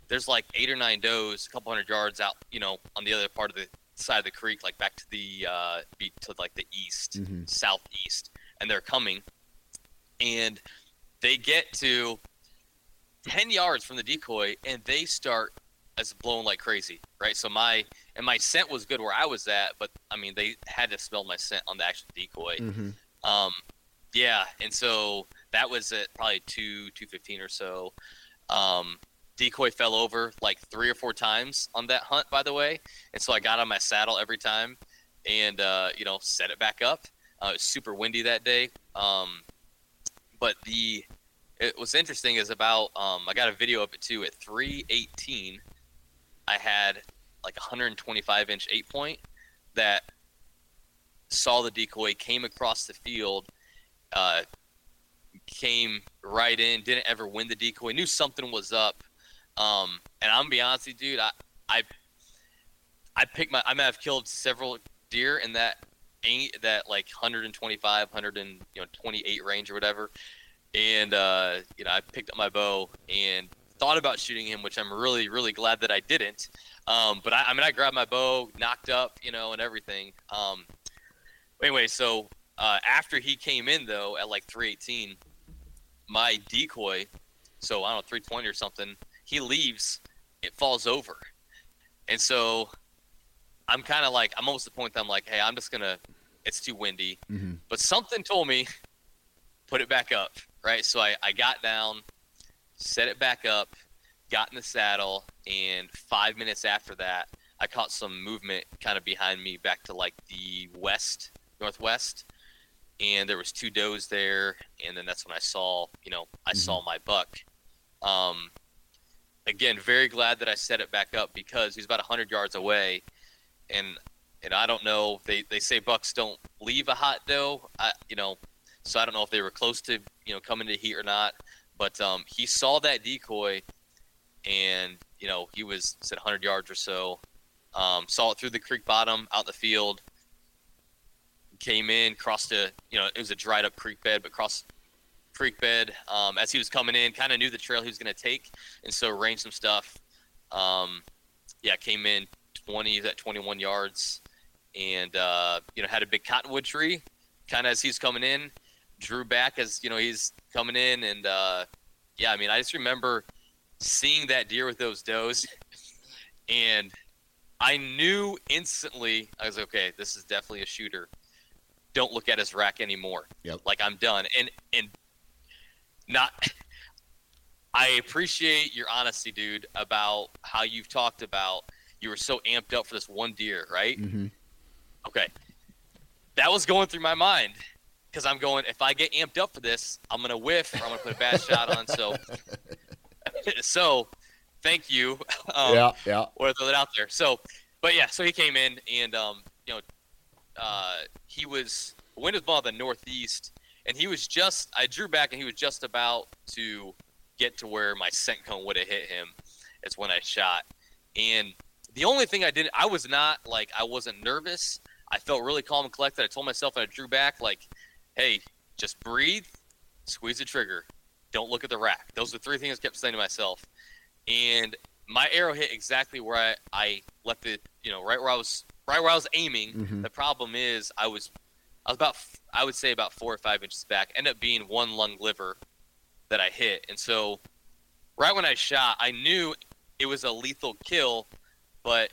There's like eight or nine does, a couple hundred yards out, you know, on the other part of the side of the creek, like back to the uh, be- to like the east, Mhm. southeast, and they're coming, and they get to ten yards from the decoy, and they start as blowing like crazy, right? So my and my scent was good where I was at, but I mean they had to smell my scent on the actual decoy. Mhm. Um, yeah, and so that was at probably two two fifteen or so. Um, decoy fell over like three or four times on that hunt, by the way, and so I got on my saddle every time, and uh, you know set it back up. Uh, it was super windy that day, um, but the it was interesting is about um, I got a video of it too. At 318, I had like 125 inch eight point that saw the decoy, came across the field, uh, came right in, didn't ever win the decoy, knew something was up. Um, and I'm be honest dude, I, I, I picked my, I may have killed several deer in that that like 125, 128 range or whatever. And, uh, you know, I picked up my bow and thought about shooting him, which I'm really, really glad that I didn't. Um, but I, I mean, I grabbed my bow, nocked up, you know, and everything. Um, anyway, so uh, after he came in though at like 318, my decoy, so I don't know 320 or something, he leaves, it falls over, and so I'm kind of like I'm almost at the point that I'm like, hey, I'm just gonna, it's too windy, Mm-hmm. but something told me put it back up, right? So I I got down, set it back up, got in the saddle, and five minutes after that, I caught some movement kind of behind me back to like the west, northwest, and there was two does there, and then that's when I saw, you know, I saw my buck. Um, again, very glad that I set it back up because he's about hundred yards away, and and I don't know. They they say bucks don't leave a hot doe. I you know, so I don't know if they were close to you know coming to heat or not. But um, he saw that decoy, and you know he was said 100 yards or so. Um, saw it through the creek bottom, out in the field. Came in, crossed a you know it was a dried up creek bed, but crossed creek bed um, as he was coming in. Kind of knew the trail he was going to take, and so arranged some stuff. Um, yeah, came in 20, he's at 21 yards, and uh, you know had a big cottonwood tree. Kind of as he's coming in, drew back as you know he's coming in, and uh, yeah, I mean I just remember seeing that deer with those does, *laughs* and I knew instantly I was okay. This is definitely a shooter. Don't look at his rack anymore. Yep. Like I'm done, and and not. *laughs* I appreciate your honesty, dude, about how you've talked about you were so amped up for this one deer, right? Mm-hmm. Okay. That was going through my mind because I'm going, if I get amped up for this, I'm going to whiff or I'm going to put a bad shot on. So, *laughs* so thank you. *laughs* Um, yeah, yeah. Or throw that out there. So, but yeah, so he came in and, um, you know, uh, he was, wind was blowing the northeast and he was just, I drew back and he was just about to get to where my scent cone would have hit him. It's when I shot. And the only thing I did, I was not like, I wasn't nervous. I felt really calm and collected. I told myself, and I drew back, like, hey, just breathe, squeeze the trigger, don't look at the rack. Those are the three things I kept saying to myself. And my arrow hit exactly where I, I left it, you know, right where I was, right where I was aiming. Mhm. The problem is, I was, I was about, I would say about four or five inches back. End up being one lung liver that I hit, and so right when I shot, I knew it was a lethal kill, but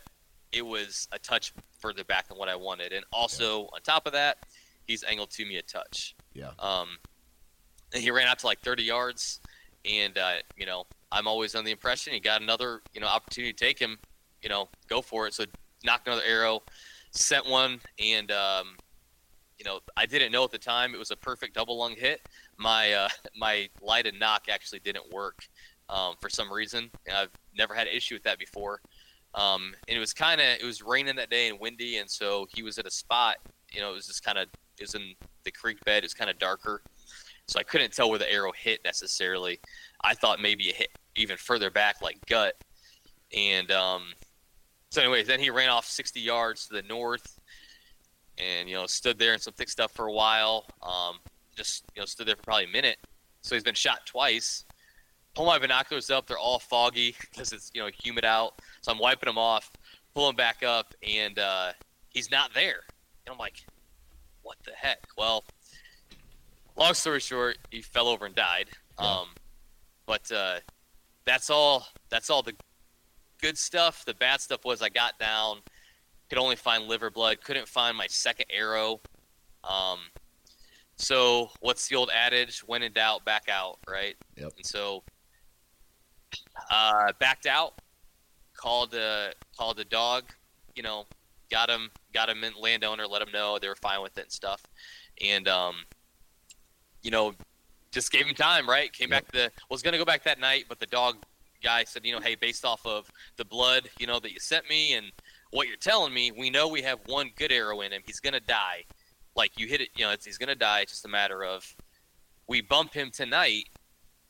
it was a touch further back than what I wanted. And also on top of that, he's angled to me a touch. Yeah. Um, and he ran out to like 30 yards, and uh, you know I'm always under the impression he got another you know opportunity to take him, you know, go for it. So nocked another arrow, sent one, and um, you know I didn't know at the time it was a perfect double lung hit. My uh, *laughs* my lighted nock actually didn't work um, for some reason. And I've never had an issue with that before. Um, and it was kind of it was raining that day and windy, and so he was at a spot. You know, it was just kind of was in the creek bed. It was kind of darker, so I couldn't tell where the arrow hit necessarily. I thought maybe it hit even further back, like gut. And um, so, anyways, then he ran off 60 yards to the north, and you know stood there in some thick stuff for a while. Um, just you know stood there for probably a minute. So he's been shot twice. Pull my binoculars up; they're all foggy because it's you know humid out. So I'm wiping them off, pull them back up, and uh, he's not there. And I'm like, what the heck? Well, long story short, he fell over and died. Yeah. Um, but uh, that's all. That's all the good stuff. The bad stuff was I got down, could only find liver blood, couldn't find my second arrow. Um, so what's the old adage? When in doubt, back out, right? Yep. And so, uh, backed out, called the called the dog, you know, got him got him in landowner, let him know they were fine with it and stuff, and um, you know, just gave him time, right? Came yep. back the was gonna go back that night, but the dog guy said, you know, hey, based off of the blood, you know, that you sent me and what you're telling me, we know we have one good arrow in him. He's gonna die. Like you hit it, you know, he's gonna die. It's just a matter of we bump him tonight.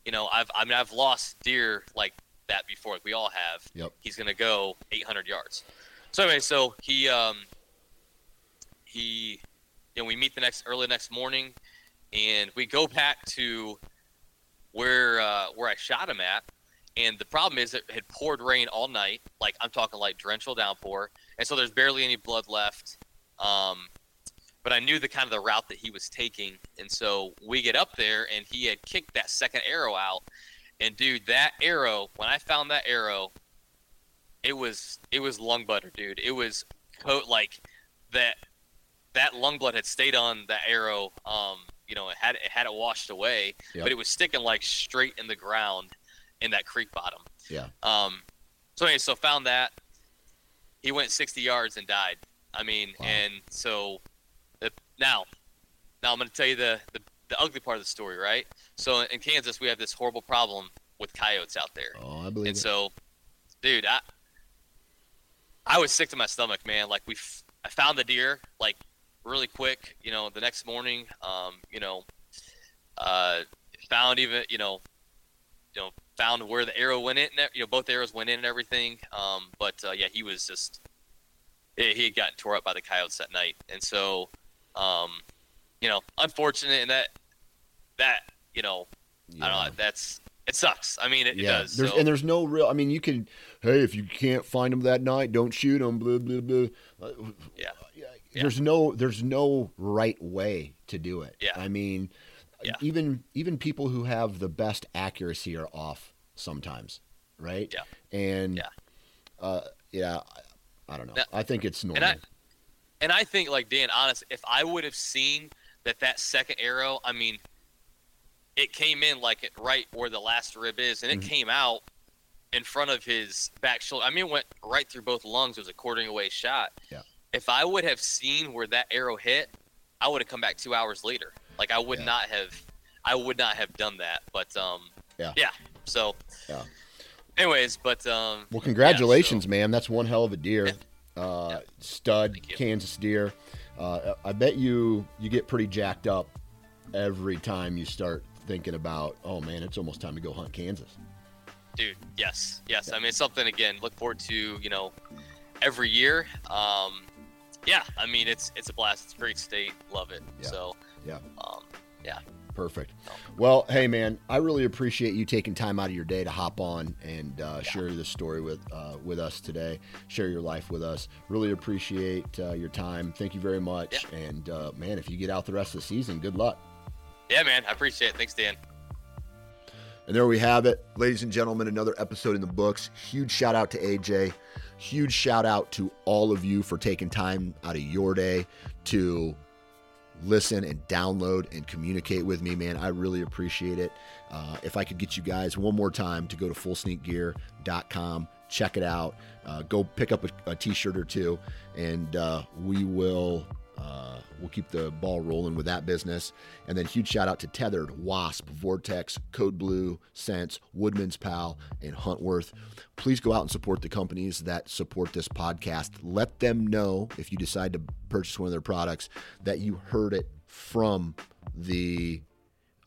You know, I've I mean I've lost deer like that before. Like we all have. Yep. He's gonna go 800 yards. So anyway, so he um he you know we meet the next early next morning and we go back to where uh, where I shot him at. And the problem is it had poured rain all night, like I'm talking like torrential downpour, and so there's barely any blood left. Um, but I knew the kind of the route that he was taking, and so we get up there, and he had kicked that second arrow out. And dude, that arrow, when I found that arrow, it was it was lung butter, dude. It was coat like that that lung blood had stayed on that arrow um, you know, it had it had it washed away, yep. but it was sticking like straight in the ground in that creek bottom. Yeah. Um. So anyway, so found that he went 60 yards and died. I mean, wow. and so now, now I'm going to tell you the, the the ugly part of the story, right? So in Kansas, we have this horrible problem with coyotes out there. Oh, I believe. And it. so, dude, I I was sick to my stomach, man. Like we, f- I found the deer like really quick. You know, the next morning, um, you know, uh, found even, you know, you know, found where the arrow went in. You know, both arrows went in and everything. Um, but uh, yeah, he was just he had gotten tore up by the coyotes that night, and so, um, you know, unfortunate, and that that you know, yeah. I don't know. That's it sucks. I mean, it, yeah. it does. There's, so. And there's no real. I mean, you can. Hey, if you can't find them that night, don't shoot them. Blah blah blah. Uh, yeah there's no there's no right way to do it. Yeah. I mean, yeah. even even people who have the best accuracy are off sometimes, right? Yeah. And yeah, uh, yeah, I, I don't know. Now, I think it's normal. And I, and I think, like Dan, honest, if I would have seen that that second arrow, I mean, it came in like it right where the last rib is, and it mm-hmm. came out in front of his back shoulder. I mean, it went right through both lungs. It was a quartering away shot. Yeah if I would have seen where that arrow hit, I would have come back two hours later. Like I would yeah. not have, I would not have done that. But um, yeah, yeah. So yeah. Anyways, but um, well, congratulations, yeah, so, man. That's one hell of a deer. Yeah. Uh, stud Kansas deer. Uh, I bet you you get pretty jacked up every time you start thinking about, oh man, it's almost time to go hunt Kansas. Dude, yes, yes. I mean, it's something again. Look forward to you know every year. Um, yeah, I mean it's it's a blast. It's a great state. Love it. Yeah. So yeah, um, yeah. Perfect. Well, hey man, I really appreciate you taking time out of your day to hop on and uh, yeah. share this story with uh, with us today. Share your life with us. Really appreciate uh, your time. Thank you very much. Yeah. And uh, man, if you get out the rest of the season, good luck. Yeah, man, I appreciate it. Thanks, Dan. And there we have it, ladies and gentlemen. Another episode in the books. Huge shout out to AJ. Huge shout out to all of you for taking time out of your day to listen and download and communicate with me, man. I really appreciate it. Uh, if I could get you guys one more time to go to fullsneakgear.com, check it out, uh, go pick up a a t-shirt or two, and uh, we will uh, we'll keep the ball rolling with that business. And then huge shout out to Tethrd, Wasp, Vortex, Code Blue, Sense, Woodman's Pal, and Huntworth. Please go out and support the companies that support this podcast. Let them know if you decide to purchase one of their products that you heard it from the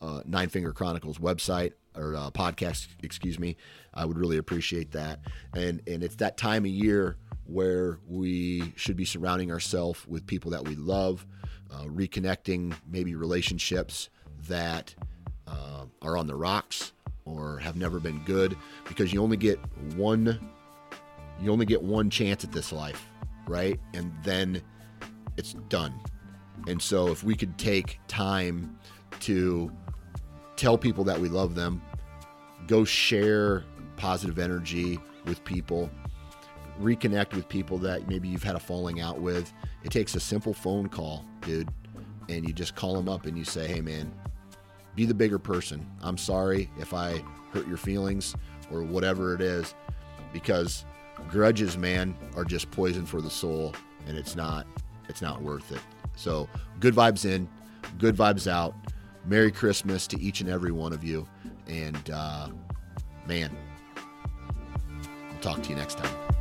uh, Nine Finger Chronicles website or uh, podcast, excuse me. I would really appreciate that. And and it's that time of year where we should be surrounding ourselves with people that we love, uh, reconnecting maybe relationships that uh, are on the rocks or have never been good because you only get one you only get one chance at this life right? And then it's done. And so if we could take time to tell people that we love them go share positive energy with people reconnect with people that maybe you've had a falling out with. It takes a simple phone call, dude, and you just call them up and you say, hey, man, be the bigger person. I'm sorry if I hurt your feelings or whatever it is, because grudges, man, are just poison for the soul, and it's not it's not worth it. So good vibes in, good vibes out. Merry Christmas to each and every one of you. And uh, man, I'll talk to you next time.